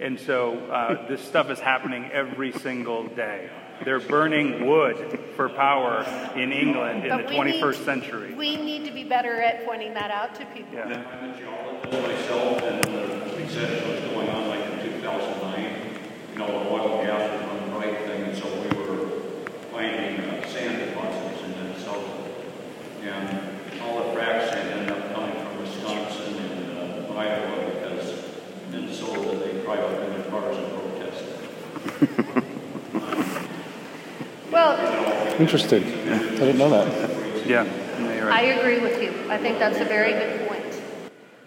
And so uh, this stuff is happening every single day. They're burning wood for power in England in But the we need- 21st century. We need to be better at pointing that out to people. Yeah. I'm a geologist myself, and we said it was going on like in 2009. You know, the oil and gas was on the right thing, and so we were finding uh, sand deposits in Minnesota. And all the frac sand ended up coming from Wisconsin and uh, Iowa because Minnesota, they drive up in their cars and protest. Well, Interesting. I didn't know that. Yeah, no, you're I agree with you. I think that's a very good point.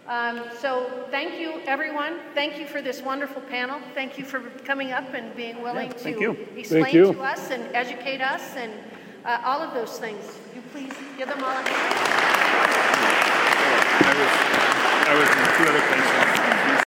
Um, so thank you, everyone. Thank you for this wonderful panel. Thank you for coming up and being willing thank to you. explain Thank you. to us and educate us and uh, all of those things. You please give them all a hand. I was, I was in two other places.